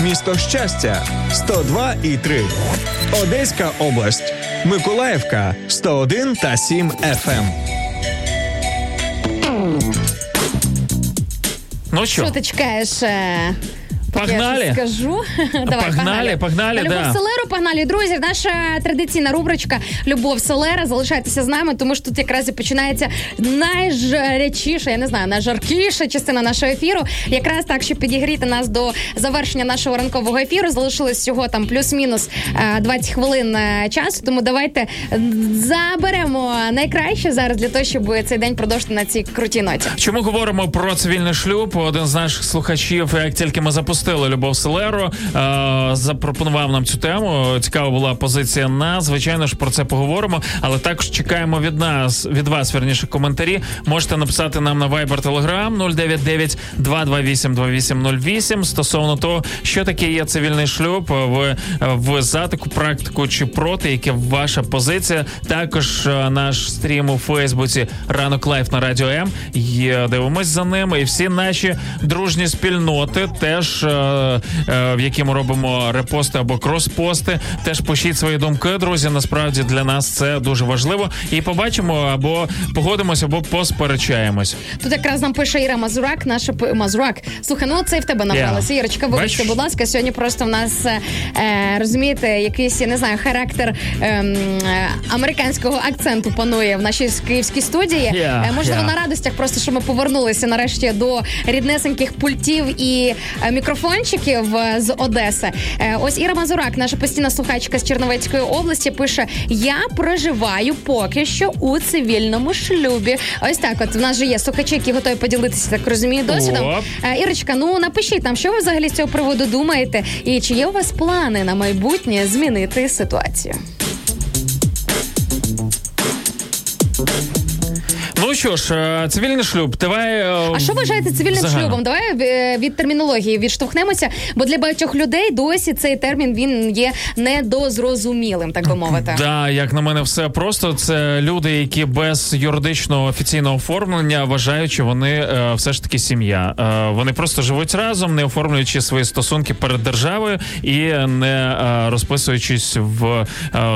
Місто Щастя 102 і 3. Одеська область. Миколаївка 101 та 7 FM.
Ну
Що
що,
ти чекаєш? е,
Погнали?
Я скажу. Давай,
Погнали, погнали,
На Любов
да.
Селеру, погнали. Друзі, наша традиційна рубричка Любов Селера. Залишайтеся з нами, тому що тут якраз і починається найжарячіша, я не знаю, найжаркіша частина нашого ефіру. Якраз так, щоб підігріти нас до завершення нашого ранкового ефіру. Залишилось всього там плюс-мінус е, 20 хвилин е, часу. Тому давайте заберемо найкраще зараз для того, щоб цей день продовжити на цій крутій ноті.
Чому говоримо про цивільний шлюб? Один з наших слухачів, як тільки ми запустили Любов Селеру, е, запропонував нам цю тему. Цікава була позиція нас. Звичайно ж, про це поговоримо, але також чекаємо від нас, від вас, верніше, коментарі. Можете написати нам на Viber Telegram 099 228 2808 стосовно того, що таке є цивільний шлюб. Ви в за таку практику чи проти, яка ваша позиція? Також е, наш стрім у Фейсбуці ранок live на радіо М. Є, дивимось за ним, і всі наші дружні спільноти теж е, е, в які ми робимо репости або кроспости. Теж пишіть свої думки, друзі. Насправді для нас це дуже важливо. І побачимо або погодимося, або посперечаємось.
Тут якраз нам пише Іра Мазурак, наша п- Мазурак. Слухай, ну це і в тебе набралося.
Я.
Ірочка, вибачте, будь ласка, сьогодні просто в нас е, е, розумієте, якийсь я не знаю, характер ем, е, американського акценту панує в нашій київській студії. Е, можливо,
я.
на радостях, просто що ми повернулися нарешті до ріднесеньких пультів і е, мікрофончиків з Одеси. Е, ось Іра Мазурак, наша постійна слухачка з Черновецької області, пише: Я проживаю поки що у цивільному шлюбі. Ось так. От в нас же є слухачі, які готові поділитися, так розумію, досвідом. Е, Ірочка, ну напишіть нам, що ви взагалі з цього приводу думаєте, і чи є у вас плани на майбутнє змінити ситуацію?
Що ж, е, цивільний шлюб. Давай. е,
А що вважаєте цивільним
загально.
шлюбом? Давай е, від термінології відштовхнемося, бо для багатьох людей досі цей термін він є недозрозумілим, так би мовити.
Да, як на мене, все просто. Це люди, які без юридичного офіційного оформлення вважають, що вони все ж таки сім'я. Вони просто живуть разом, не оформлюючи свої стосунки перед державою і не розписуючись в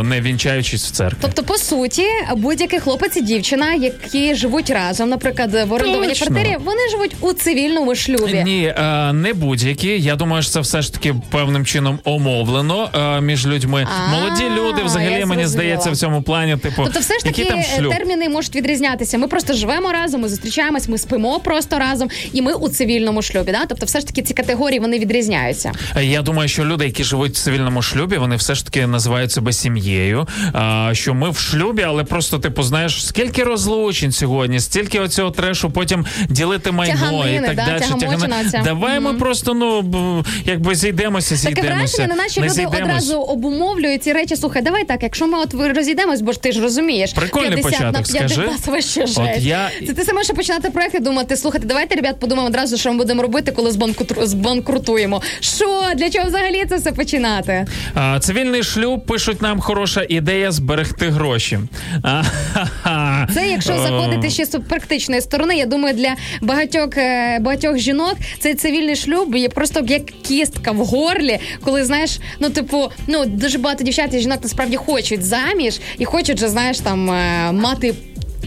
не вінчаючись в церкві.
Тобто, по суті, будь-який хлопець і дівчина, які живуть разом, наприклад, в орендованій
Точно.
квартирі, вони живуть у цивільному шлюбі.
Ні, е, не будь-які. Я думаю, що це все ж таки певним чином омовлено е, між людьми.
А,
Молоді люди, взагалі,
я
мені
зрозуміла.
здається, в цьому плані, типу,
Тобто, все ж таки
там шлюб?
терміни можуть відрізнятися. Ми просто живемо разом, ми зустрічаємось, ми спимо просто разом, і ми у цивільному шлюбі. Да? Тобто, все ж таки ці категорії вони відрізняються.
Я думаю, що люди, які живуть в цивільному шлюбі, вони все ж таки називають себе сім'єю. А, що ми в шлюбі, але просто типу, знаєш, скільки розлучень сьогодні, стільки оцього трешу, потім ділити майно
Тяганини,
і так
да,
далі.
ця.
Давай ми просто ну якби зійдемося,
Таке враження, наче
не
люди
зійдемось.
одразу обумовлюють ці речі. Слухай, давай так, якщо ми от розійдемось, бо ж ти ж розумієш,
Прикольний
50 на
початок, скажи.
50, вообще
От
жесть.
я-
Це ти саме ще починати проект і думати, слухайте, давайте, ребят, подумаємо одразу, що ми будемо робити, коли збанкру- збанкрутуємо. Що? Для чого взагалі це все починати?
А, цивільний шлюб пишуть нам хороша ідея зберегти гроші.
Це якщо
О.
ще з практичної сторони, я думаю, для багатьох е, багатьох жінок цей цивільний шлюб є просто як кістка в горлі, коли знаєш, ну типу, ну дуже багато дівчат і жінок насправді хочуть заміж і хочуть же, знаєш, там е, мати.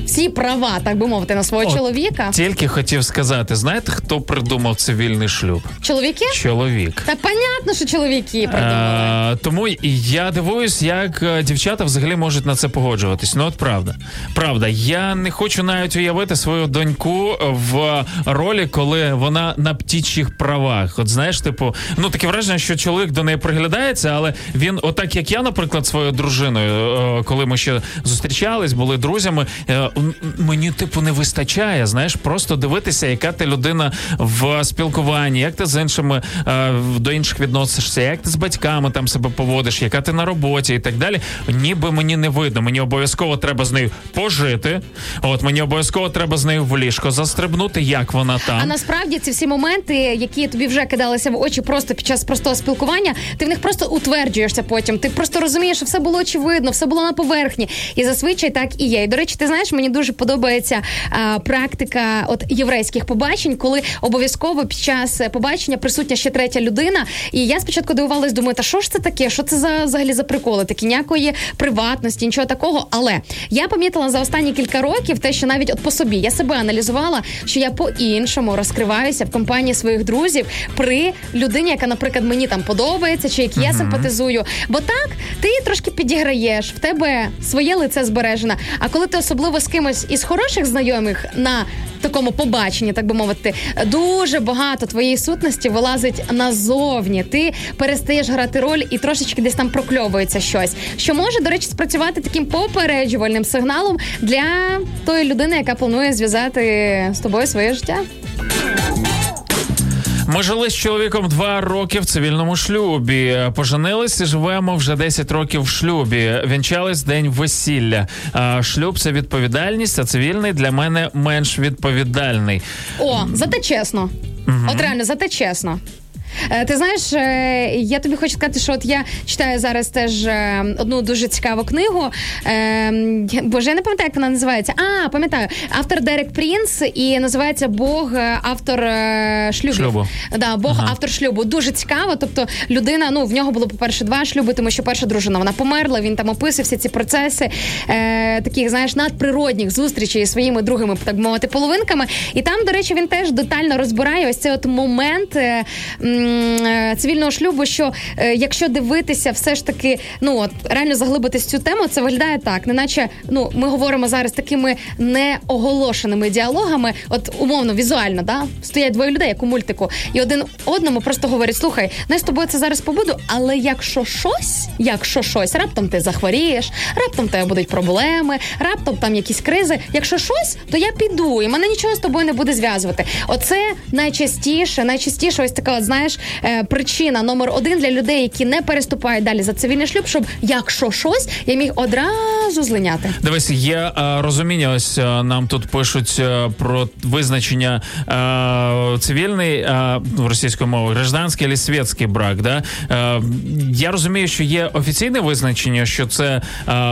Всі права, так би мовити, на свого
От,
чоловіка.
Тільки хотів сказати, знаєте, хто придумав цивільний шлюб?
Чоловіки?
Чоловік.
Та понятно, що чоловіки придумали.
Е, тому я дивуюсь, як е, дівчата взагалі можуть на це погоджуватись. Ну от правда. Правда, я не хочу навіть уявити свою доньку в ролі, коли вона на птічих правах. От знаєш, типу, ну таке враження, що чоловік до неї приглядається, але він, отак як я, наприклад, своєю дружиною, е, коли ми ще зустрічались, були друзями. Мені типу не вистачає, знаєш, просто дивитися, яка ти людина в спілкуванні, як ти з іншими е, до інших відносишся, як ти з батьками там себе поводиш, яка ти на роботі і так далі. Ніби мені не видно. Мені обов'язково треба з нею пожити. От мені обов'язково треба з нею в ліжко застрибнути, як вона там.
А насправді ці всі моменти, які тобі вже кидалися в очі просто під час простого спілкування, ти в них просто утверджуєшся потім. Ти просто розумієш, що все було очевидно, все було на поверхні. І зазвичай так і є. І до речі, ти знаєш, мені дуже подобається а, практика от єврейських побачень, коли обов'язково під час побачення присутня ще третя людина. І я спочатку дивувалась, думаю, та що ж це таке? Що це за взагалі за приколи? Такі ніякої приватності, нічого такого. Але я помітила за останні кілька років те, що навіть от по собі я себе аналізувала, що я по-іншому розкриваюся в компанії своїх друзів при людині, яка, наприклад, мені там подобається, чи як я симпатизую. Бо так ти трошки підіграєш, в тебе своє лице збережене. А коли ти особливо з кимось із хороших знайомих на такому побаченні, так би мовити, дуже багато твоєї сутності вилазить назовні. Ти перестаєш грати роль і трошечки десь там прокльовується щось, що може, до речі, спрацювати таким попереджувальним сигналом для тої людини, яка планує зв'язати з тобою своє життя.
Ми жили з чоловіком два роки в цивільному шлюбі. Поженились і живемо вже 10 років в шлюбі. Вінчались день весілля. А, Шлюб це відповідальність, а цивільний для мене менш відповідальний.
О, зате чесно. От реально, зате чесно. Е, Ти знаєш, е, я тобі хочу сказати, що от я читаю зараз теж е, одну дуже цікаву книгу. Боже, я не пам'ятаю, як вона називається. А, пам'ятаю, автор Дерек Прінс і називається Бог, автор шлюбів.
Шлюбу.
Да, Бог, автор шлюбу. Дуже цікаво. Тобто, людина, ну в нього було, по-перше, два шлюби, тому що перша дружина вона померла. Він там описує всі ці процеси е, таких, знаєш, надприродних зустрічей зі своїми другими, так мовити, половинками. І там, до речі, він теж детально розбирає ось цей от момент е, м, е, цивільного шлюбу. Що е, якщо дивитися, все ж таки, ну от реально заглибитись цю тему, це виглядає так, неначе ну ми говоримо зараз такими неоголошеними діалогами, от умовно, візуально, да, стоять двоє людей, як у мультику, і один одному просто говорять: слухай, не з тобою це зараз побуду, але якщо щось, якщо щось, раптом ти захворієш, раптом тебе будуть проблеми, раптом там якісь кризи. Якщо щось, то я піду, і мене нічого з тобою не буде зв'язувати. Оце найчастіше, найчастіше, ось така, от, знаєш, е, причина номер один для людей, які не переступають далі за цивільний шлюб, щоб якщо щось, я міг одразу злиняти.
Дивись, є е, розуміння. Ось е, нам тут пишуть про визначення цивільний ну, російською мовою, гражданський або світський брак. Да? Я розумію, що є офіційне визначення, що це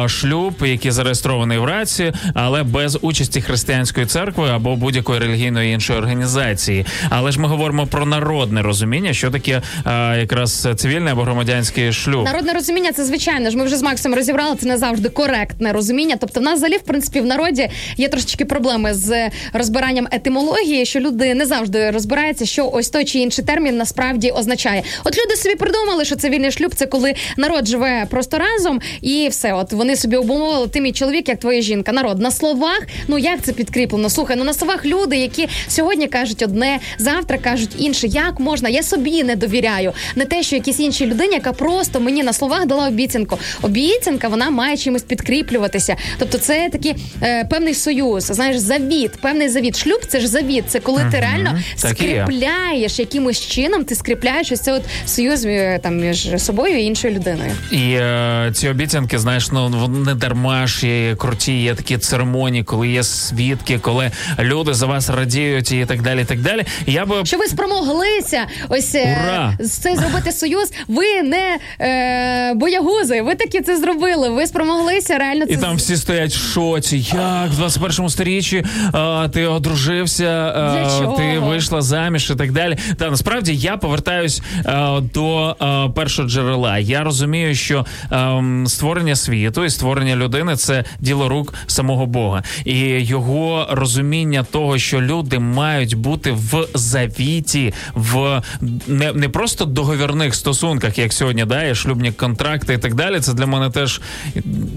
шлюб, який зареєстрований в раці, але без участі християнської церкви або будь-якої релігійної іншої організації. Але ж ми говоримо про народне розуміння, що таке е, якраз цивільний або громадянський шлюб.
Народне розуміння це звичайно ж. Ми вже з Максом розібрали. Це не завжди коректне розуміння. Тобто, в нас взагалі, в принципі, в народі є трошечки проблеми з розбиранням етимології, що люди не завжди розбираються, що ось той чи інший термін насправді означає. От люди собі придумали, що цивільний шлюб це коли народ живе просто разом, і все. От вони собі обумовили ти мій чоловік, як твоя жінка. Народ на словах. Ну як це підкріплено? Слухай, ну на словах люди, які сьогодні кажуть одне, завтра кажуть інше. Як можна? Я собі не довіряю. Не те, що якійсь іншій людині, яка просто мені на словах дала обіцянку. Обіцянка вона має чимось підкріплюватися. Тобто, це такий е, певний союз, знаєш, завіт, певний завіт. Шлюб це ж завіт. Це коли ти реально
так
скріпляєш якимось чином, ти скріпляєш ось це от союз е, там між собою і іншою людиною.
І е, ці обіцянки, знаєш, ну вони дарма ж є круті, є такі церемонії, коли є свідки, коли люди за вас радіють і так далі. і так далі. Я би
Що ви спромоглися ось е,
Ура!
з цей зробити союз? Ви не е, боягузи, ви таки це зробили. Ви спромоглися реально це
І там всі стоять в шоці. Як в 21 сторіччі а, ти одружився, а, ти вийшла заміж і так далі. Та насправді я повертаюсь а, до першого джерела. Я розумію, що ем, створення світу і створення людини це діло рук самого Бога, і його розуміння того, що люди мають бути в завіті, в не, не просто договірних стосунках, як сьогодні, да, є шлюбні контракти і так далі. Це для мене теж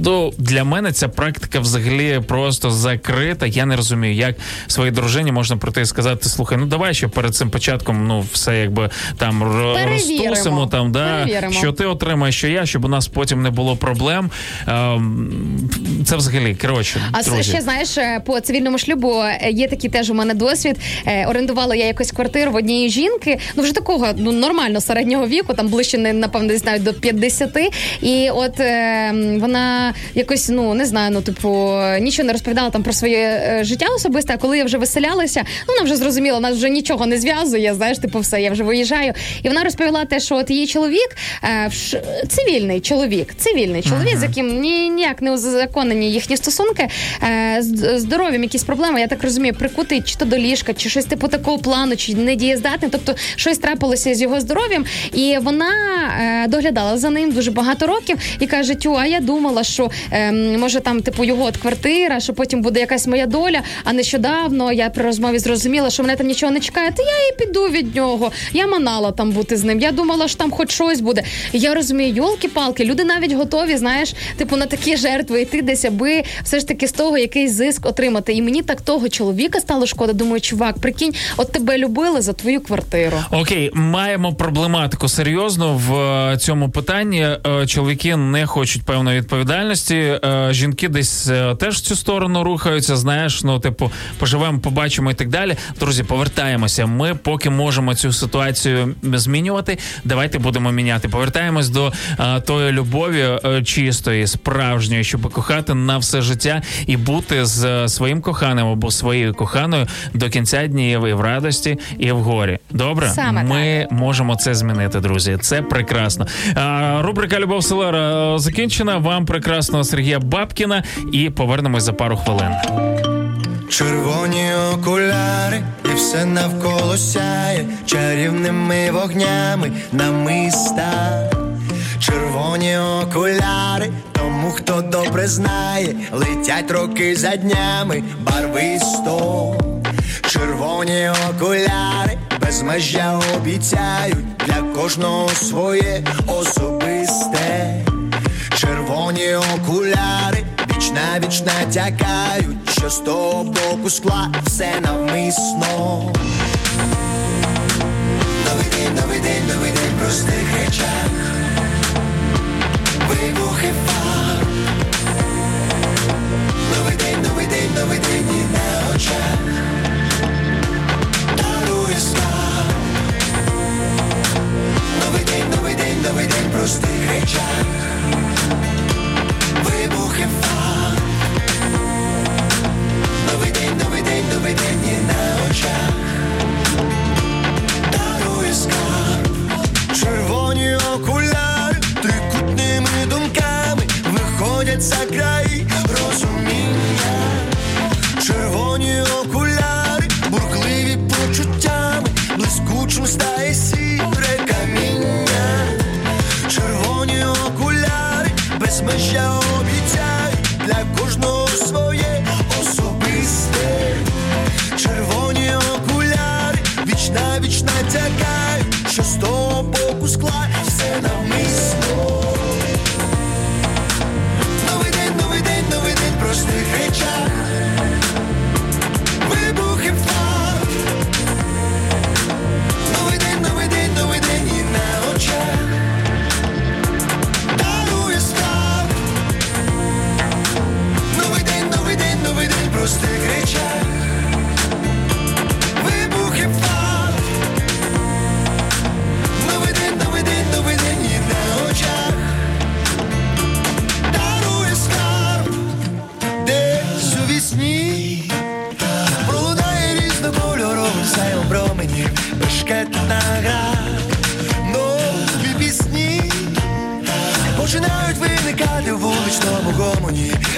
ну, для мене ця практика взагалі просто закрита. Я не розумію, як своїй дружині можна прийти і сказати: слухай, ну давай ще перед цим початком, ну все якби там
Перевіримо.
розтусимо, там да
Перевіримо.
що ти отримаєш, що я, щоб у нас потім не було проблем. Ем, це взагалі коротше.
А
друзі.
ще знаєш, е, по цивільному шлюбу е, є такий теж у мене досвід. Е, Орендувала я якось квартиру в однієї жінки, ну вже такого ну нормально середнього віку, там ближче не напевно десь навіть до 50. І от е, вона якось ну не знаю, ну типу нічого не розповідала там про своє е, життя особисте. А коли я вже виселялася, ну вона вже зрозуміла, нас вже нічого не зв'язує. Знаєш, типу, все, я вже виїжджаю. І вона розповіла те, що от її чоловік е, цивільний чоловік, цивільний чоловік, з яким ні, ніяк не узаконені їхні стосунки, е, з здоров'ям якісь проблеми, я так розумію, прикутий чи то до ліжка, чи щось типу такого плану, чи недієздатний, тобто щось трапилося з його здоров'ям, і вона е, доглядала за ним дуже багато років і каже: Тю, а я думала, що е, може там типу його от квартира, що потім буде якась моя доля. А нещодавно я при розмові зрозуміла, що мене там нічого не чекає. Та я і піду від нього. Я манала там бути з ним. Я думала, що там хоч щось буде. Я розумію, йолки-палки, люди навіть готові, знаєш, типу на такі жертви йти десь, аби все ж таки з того якийсь зиск отримати. І мені так того чоловіка стало шкода. Думаю, чувак, прикинь, от тебе любили за твою квартиру.
Окей, маємо проблематику серйозну в е, цьому питанні. Е, Чоловіки не хочуть певної відповідальності. Е, Жінки десь теж в цю сторону рухаються. Знаєш, ну типу, поживемо, побачимо і так далі. Друзі, повертаємося. Ми поки можемо цю ситуацію змінювати. Давайте будемо міняти. Повертаємось до тої любові чистої, справжньої, щоб кохати на все життя і бути з своїм коханим або своєю коханою до кінця днів і в радості, і в горі. Добре,
Саме
ми ми можемо це змінити, друзі. Це прекрасно. А, рубрика Любов Селера закінчена. Вам прекрасного Сергія Бабкіна і повернемось за пару хвилин.
Червоні окуляри, і все навколо сяє чарівними вогнями намиста. Червоні окуляри, тому хто добре знає, летять роки за днями барвисто. Червоні окуляри без межя обіцяють для кожного своє особисте. Червоні окуляри віч на віч натякають, що з того боку скла все навмисно. Новий день, новий день, новий день в простих речах. Вибухи фар. Новий день, новий день, новий день і на очах. Скарб. Новий день, новий день, новий день простих речах. Вибухи фар. Новий день, новий день, новий день і на очах. Дарує скарб. Червоні окуляри трикутними думками виходять за край розуміння.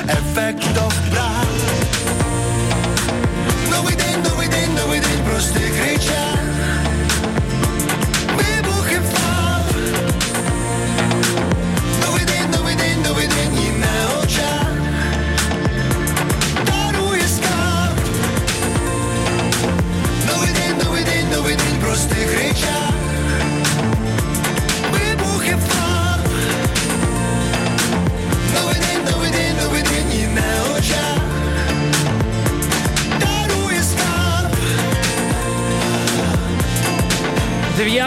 É feito.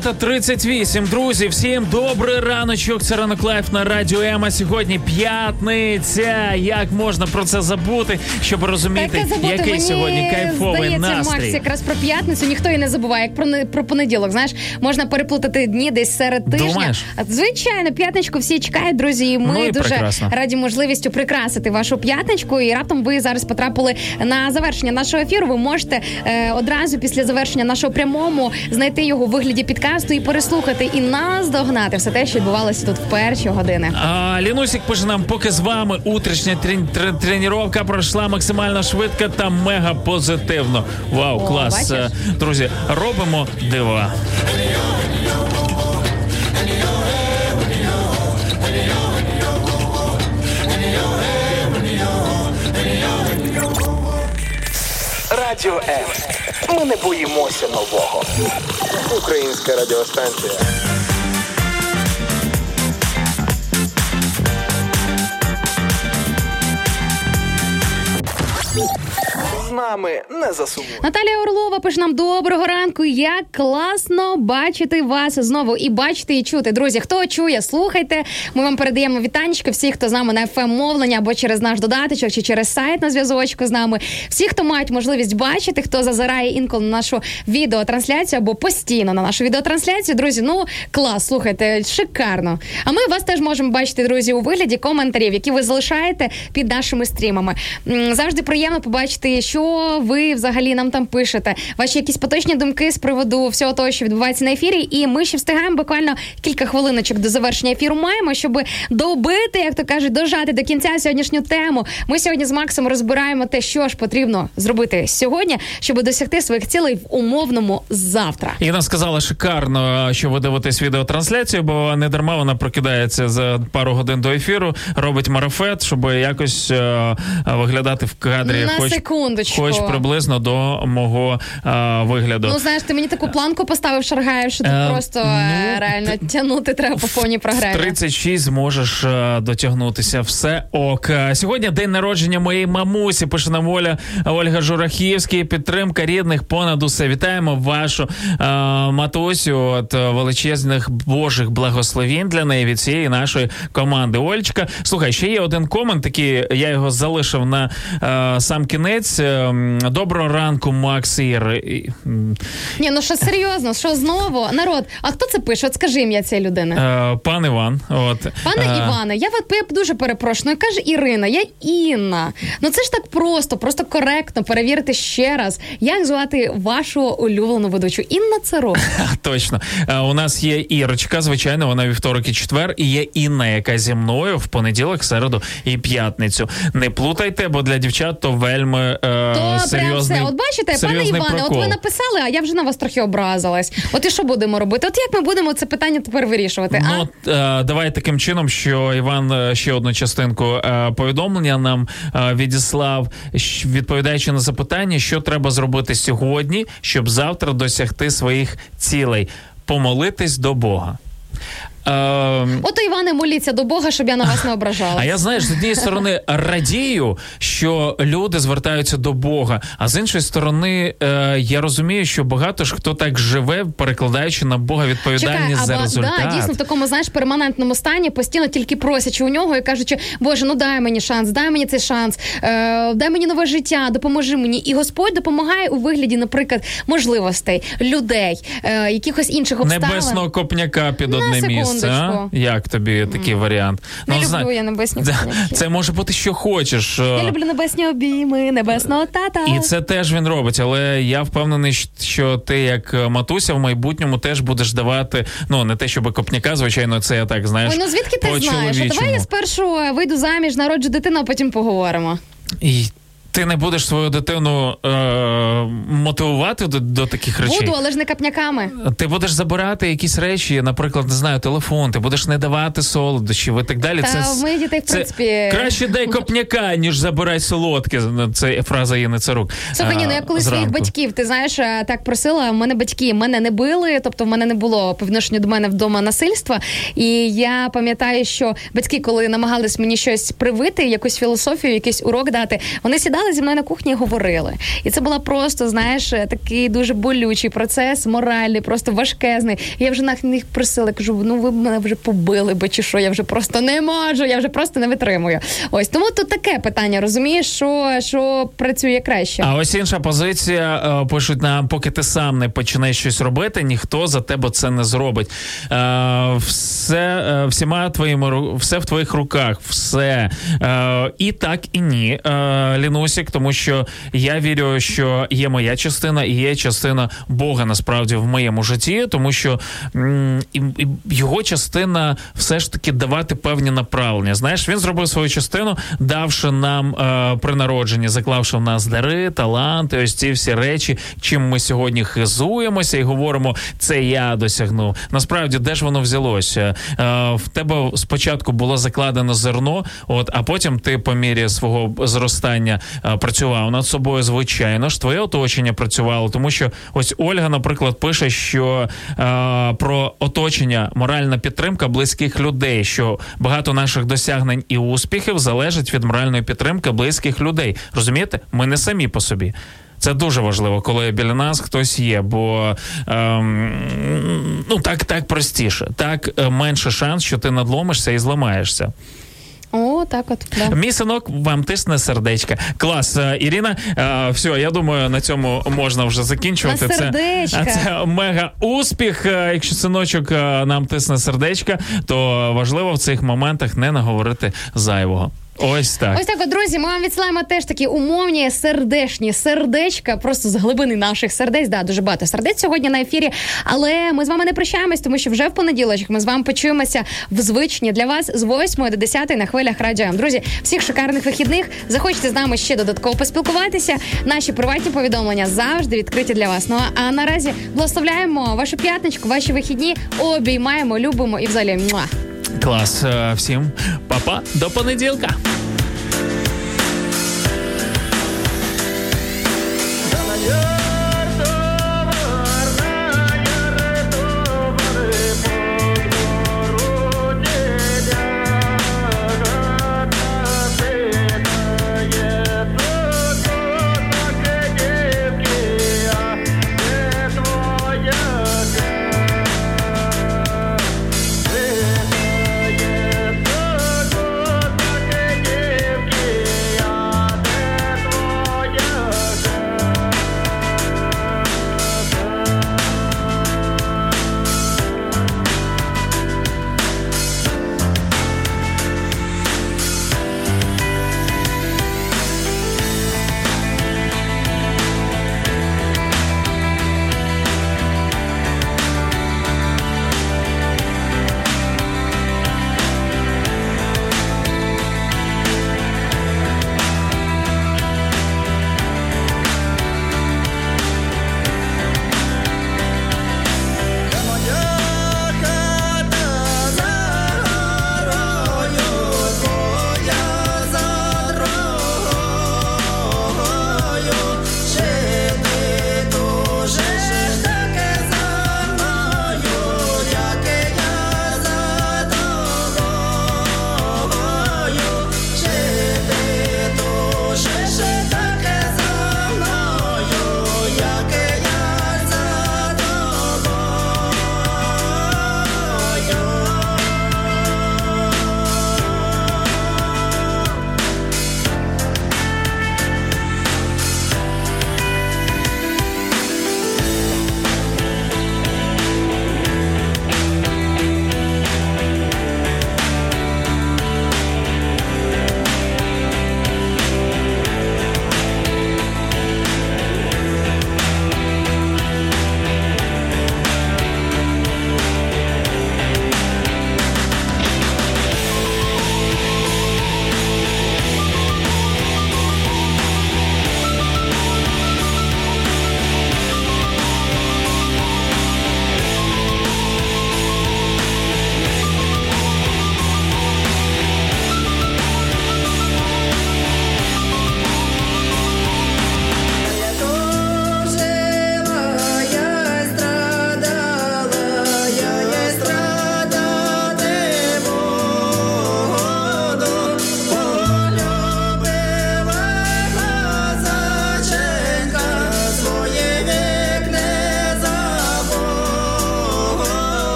9.38, друзі, всім добрий раночок. Це ранок live на радіо М. Сьогодні п'ятниця. Як можна про це забути, щоб розуміти,
забути
який
мені
сьогодні кайфовий
здається,
настрій.
Макс, якраз про п'ятницю ніхто і не забуває, як про не- про понеділок. Знаєш, можна переплутати дні десь серед тижня.
Думаєш?
А, Звичайно, п'ятничку всі чекають, друзі. І ми
Ну і
дуже
прекрасно.
раді можливістю прикрасити вашу п'ятничку. І раптом ви зараз потрапили на завершення нашого ефіру. Ви можете е, одразу після завершення нашого прямому знайти його у вигляді підкасту і переслухати, і нас догнати все те, що відбувалося тут в перші години.
А, Лінусік пише нам, поки з вами утрішня трен- тренування пройшла максимально швидко та мега позитивно. Вау,
О,
клас.
бачиш?
Е, Друзі, робимо дива.
Радіо М. Ми не боїмося нового. Українська радіостанція. Нами не засумуй.
Наталія Орлова пише нам доброго ранку. Як класно бачити вас знову і бачити, і чути. Друзі, хто чує, слухайте. Ми вам передаємо вітанечки всі, хто з нами на fm мовлення або через наш додаточок, чи через сайт на зв'язочку з нами. Всі, хто мають можливість бачити, хто зазирає інколи на нашу відеотрансляцію або постійно на нашу відеотрансляцію. Друзі, ну клас, слухайте, шикарно. А ми вас теж можемо бачити, друзі, у вигляді коментарів, які ви залишаєте під нашими стрімами. Завжди приємно побачити, що ви взагалі нам там пишете? Ваші якісь поточні думки з приводу всього того, що відбувається на ефірі. І ми ще встигаємо буквально кілька хвилиночок до завершення ефіру. Маємо, щоб добити, як то кажуть, дожати до кінця сьогоднішню тему. Ми сьогодні з Максом розбираємо те, що ж потрібно зробити сьогодні, щоб досягти своїх цілей в умовному завтра.
Інна сказала шикарно, що ви дивитесь відеотрансляцію, бо не дарма вона прокидається за пару годин до ефіру, робить марафет, щоб якось е, виглядати в кадрі,
На
хоч,
секундочку.
хоч приблизно до мого е, вигляду.
Ну знаєш, ти мені таку планку поставив Шаргаєв, що тут
Е,
просто е, реально тягнути треба по повній програмі.
36 зможеш е, дотягнутися. Все ок. Сьогодні день народження моєї мамусі. Пише нам Оля Ольга Журахівський. Підтримка рідних понад усе. Вітаємо вашу е, матусю. От величезних божих благословінь для неї від цієї нашої команди. Ольчка, слухай, ще є один комент. Такий я його залишив на е, сам кінець. Е, м, Доброго ранку, Макс Ір.
Ні, ну що серйозно, що знову? Народ, а хто це пише? От скажи ім'я цієї людини.
е, Пан Іван. От
Пане
Е,
Іване, я, я дуже перепрошую. Каже Ірина, я Інна. Ну це ж так просто, просто коректно перевірити ще раз, як звати вашу улюблену ведучу. Інна Царо.
Точно. Е, У нас є Ірочка, звичайно, вона вівторок і четвер, і є Інна, яка зі мною в понеділок, середу і п'ятницю. Не плутайте, бо для дівчат то вельми е,
То прям все. От бачите, пане Іване,
прокол.
от ви написали, а я вже на вас трохи образилась. От і що будемо робити? От як ми будемо це питання тепер вирішувати? а?
Ну, е, давай таким чином, що Іван е, ще одну частинку е, повідомлення нам е, відіслав, відповідаючи на запитання, що треба зробити сьогодні, щоб завтра досягти своїх цілей. Помолитись до Бога. Е,
Ото Іване, моліться до Бога, щоб я на вас не ображала.
А я знаєш, з однієї сторони радію, що люди звертаються до Бога. А з іншої сторони, е, я розумію, що багато ж хто так живе, перекладаючи на Бога відповідальність за
ба-
результат.
Да, дійсно в такому знаєш перманентному стані, постійно тільки просячи у нього і кажучи, Боже, ну дай мені шанс, дай мені цей шанс, е, дай мені нове життя, допоможи мені. І Господь допомагає у вигляді, наприклад, можливостей, людей, е, якихось інших обставин.
Небесного копняка під одне місце.
Секундочку.
Як тобі такий варіант?
Не люблю
зна-
я небесні
Да. Це може бути що хочеш.
Я
е,
люблю небесні обійми, небесного тата.
І це теж він робить, але я впевнений, що ти, як е, матуся, в майбутньому теж будеш давати. Ну не те, щоб копняка, звичайно, це я так знаєш.
Ой, ну звідки ти знаєш? А Давай я спершу е, вийду заміж, народжу дитину, а потім поговоримо.
І ти не будеш свою дитину е, мотивувати до, до таких речей.
Буду, але ж не капняками.
Ти будеш забирати якісь речі, наприклад, не знаю, телефон, ти будеш не давати солодощів і так далі.
Та
це
моїх дітей, в
це
принципі-
краще дай копняка, ніж забирай солодке. Це фраза Єни Царук.
Слухай, ні, ну я коли своїх батьків, ти знаєш, е, так просила. В мене батьки мене не били, тобто в мене не було по відношенню до мене вдома насильства. І я пам'ятаю, що батьки, коли намагались мені щось привити, якусь філософію, якийсь урок дати, вони сідали зі мною на кухні і говорили. І це була просто, знаєш, такий дуже болючий процес, моральний, просто важкезний. Я вже на них просила, кажу: ну ви мене вже побили би, чи що, я вже просто не можу, я вже просто не витримую. Ось тому тут таке питання, розумієш, що, що працює краще.
А ось інша позиція. е, Пишуть нам, поки ти сам не почнеш щось робити, ніхто за тебе це не зробить. Е, Все е, всіма твоїми все в твоїх руках, все і так, і ні. е, Лінусік, тому що я вірю, що є моя частина і є частина Бога насправді в моєму житті, тому що м, і, його частина все ж таки давати певні направлення. Знаєш, він зробив свою частину, давши нам е, при народженні, заклавши в нас дари, таланти, ось ці всі речі, чим ми сьогодні хизуємося і говоримо, це я досягнув. Насправді, де ж воно взялося? Е, в тебе спочатку було закладено зерно, от а потім ти по мірі свого зростання працював над собою. Звичайно ж, твоє оточення працювало, тому що ось Ольга, наприклад, пише, що е, про оточення, моральна підтримка близьких людей, що багато наших досягнень і успіхів залежить від моральної підтримки близьких людей. Розумієте, ми не самі по собі. Це дуже важливо, коли біля нас хтось є, бо ем, ну так, так простіше, так е, менше шанс, що ти надломишся і зламаєшся.
О, так от. Да.
Мій синок вам тисне сердечка. Клас, Е, Ірина. Е, все, я думаю, на цьому можна вже закінчувати.
На
Це,
сердечка.
Це, це мега успіх. Е, Якщо синочок нам тисне сердечка, то важливо в цих моментах не наговорити зайвого. Ось так.
Ось так, от, друзі, ми вам відсилаємо теж такі умовні сердешні сердечка, просто з глибини наших сердець. Да, дуже багато сердець сьогодні на ефірі. Але ми з вами не прощаємось, тому що вже в понеділок ми з вами почуємося в звичні для вас з 8 до 10 на хвилях радіо. Друзі, всіх шикарних вихідних. Захочете з нами ще додатково поспілкуватися. Наші приватні повідомлення завжди відкриті для вас. Ну а наразі благословляємо вашу п'ятничку, ваші вихідні, обіймаємо, любимо і взагалі. Муа.
Клас. всем Всім папа, до понеділка.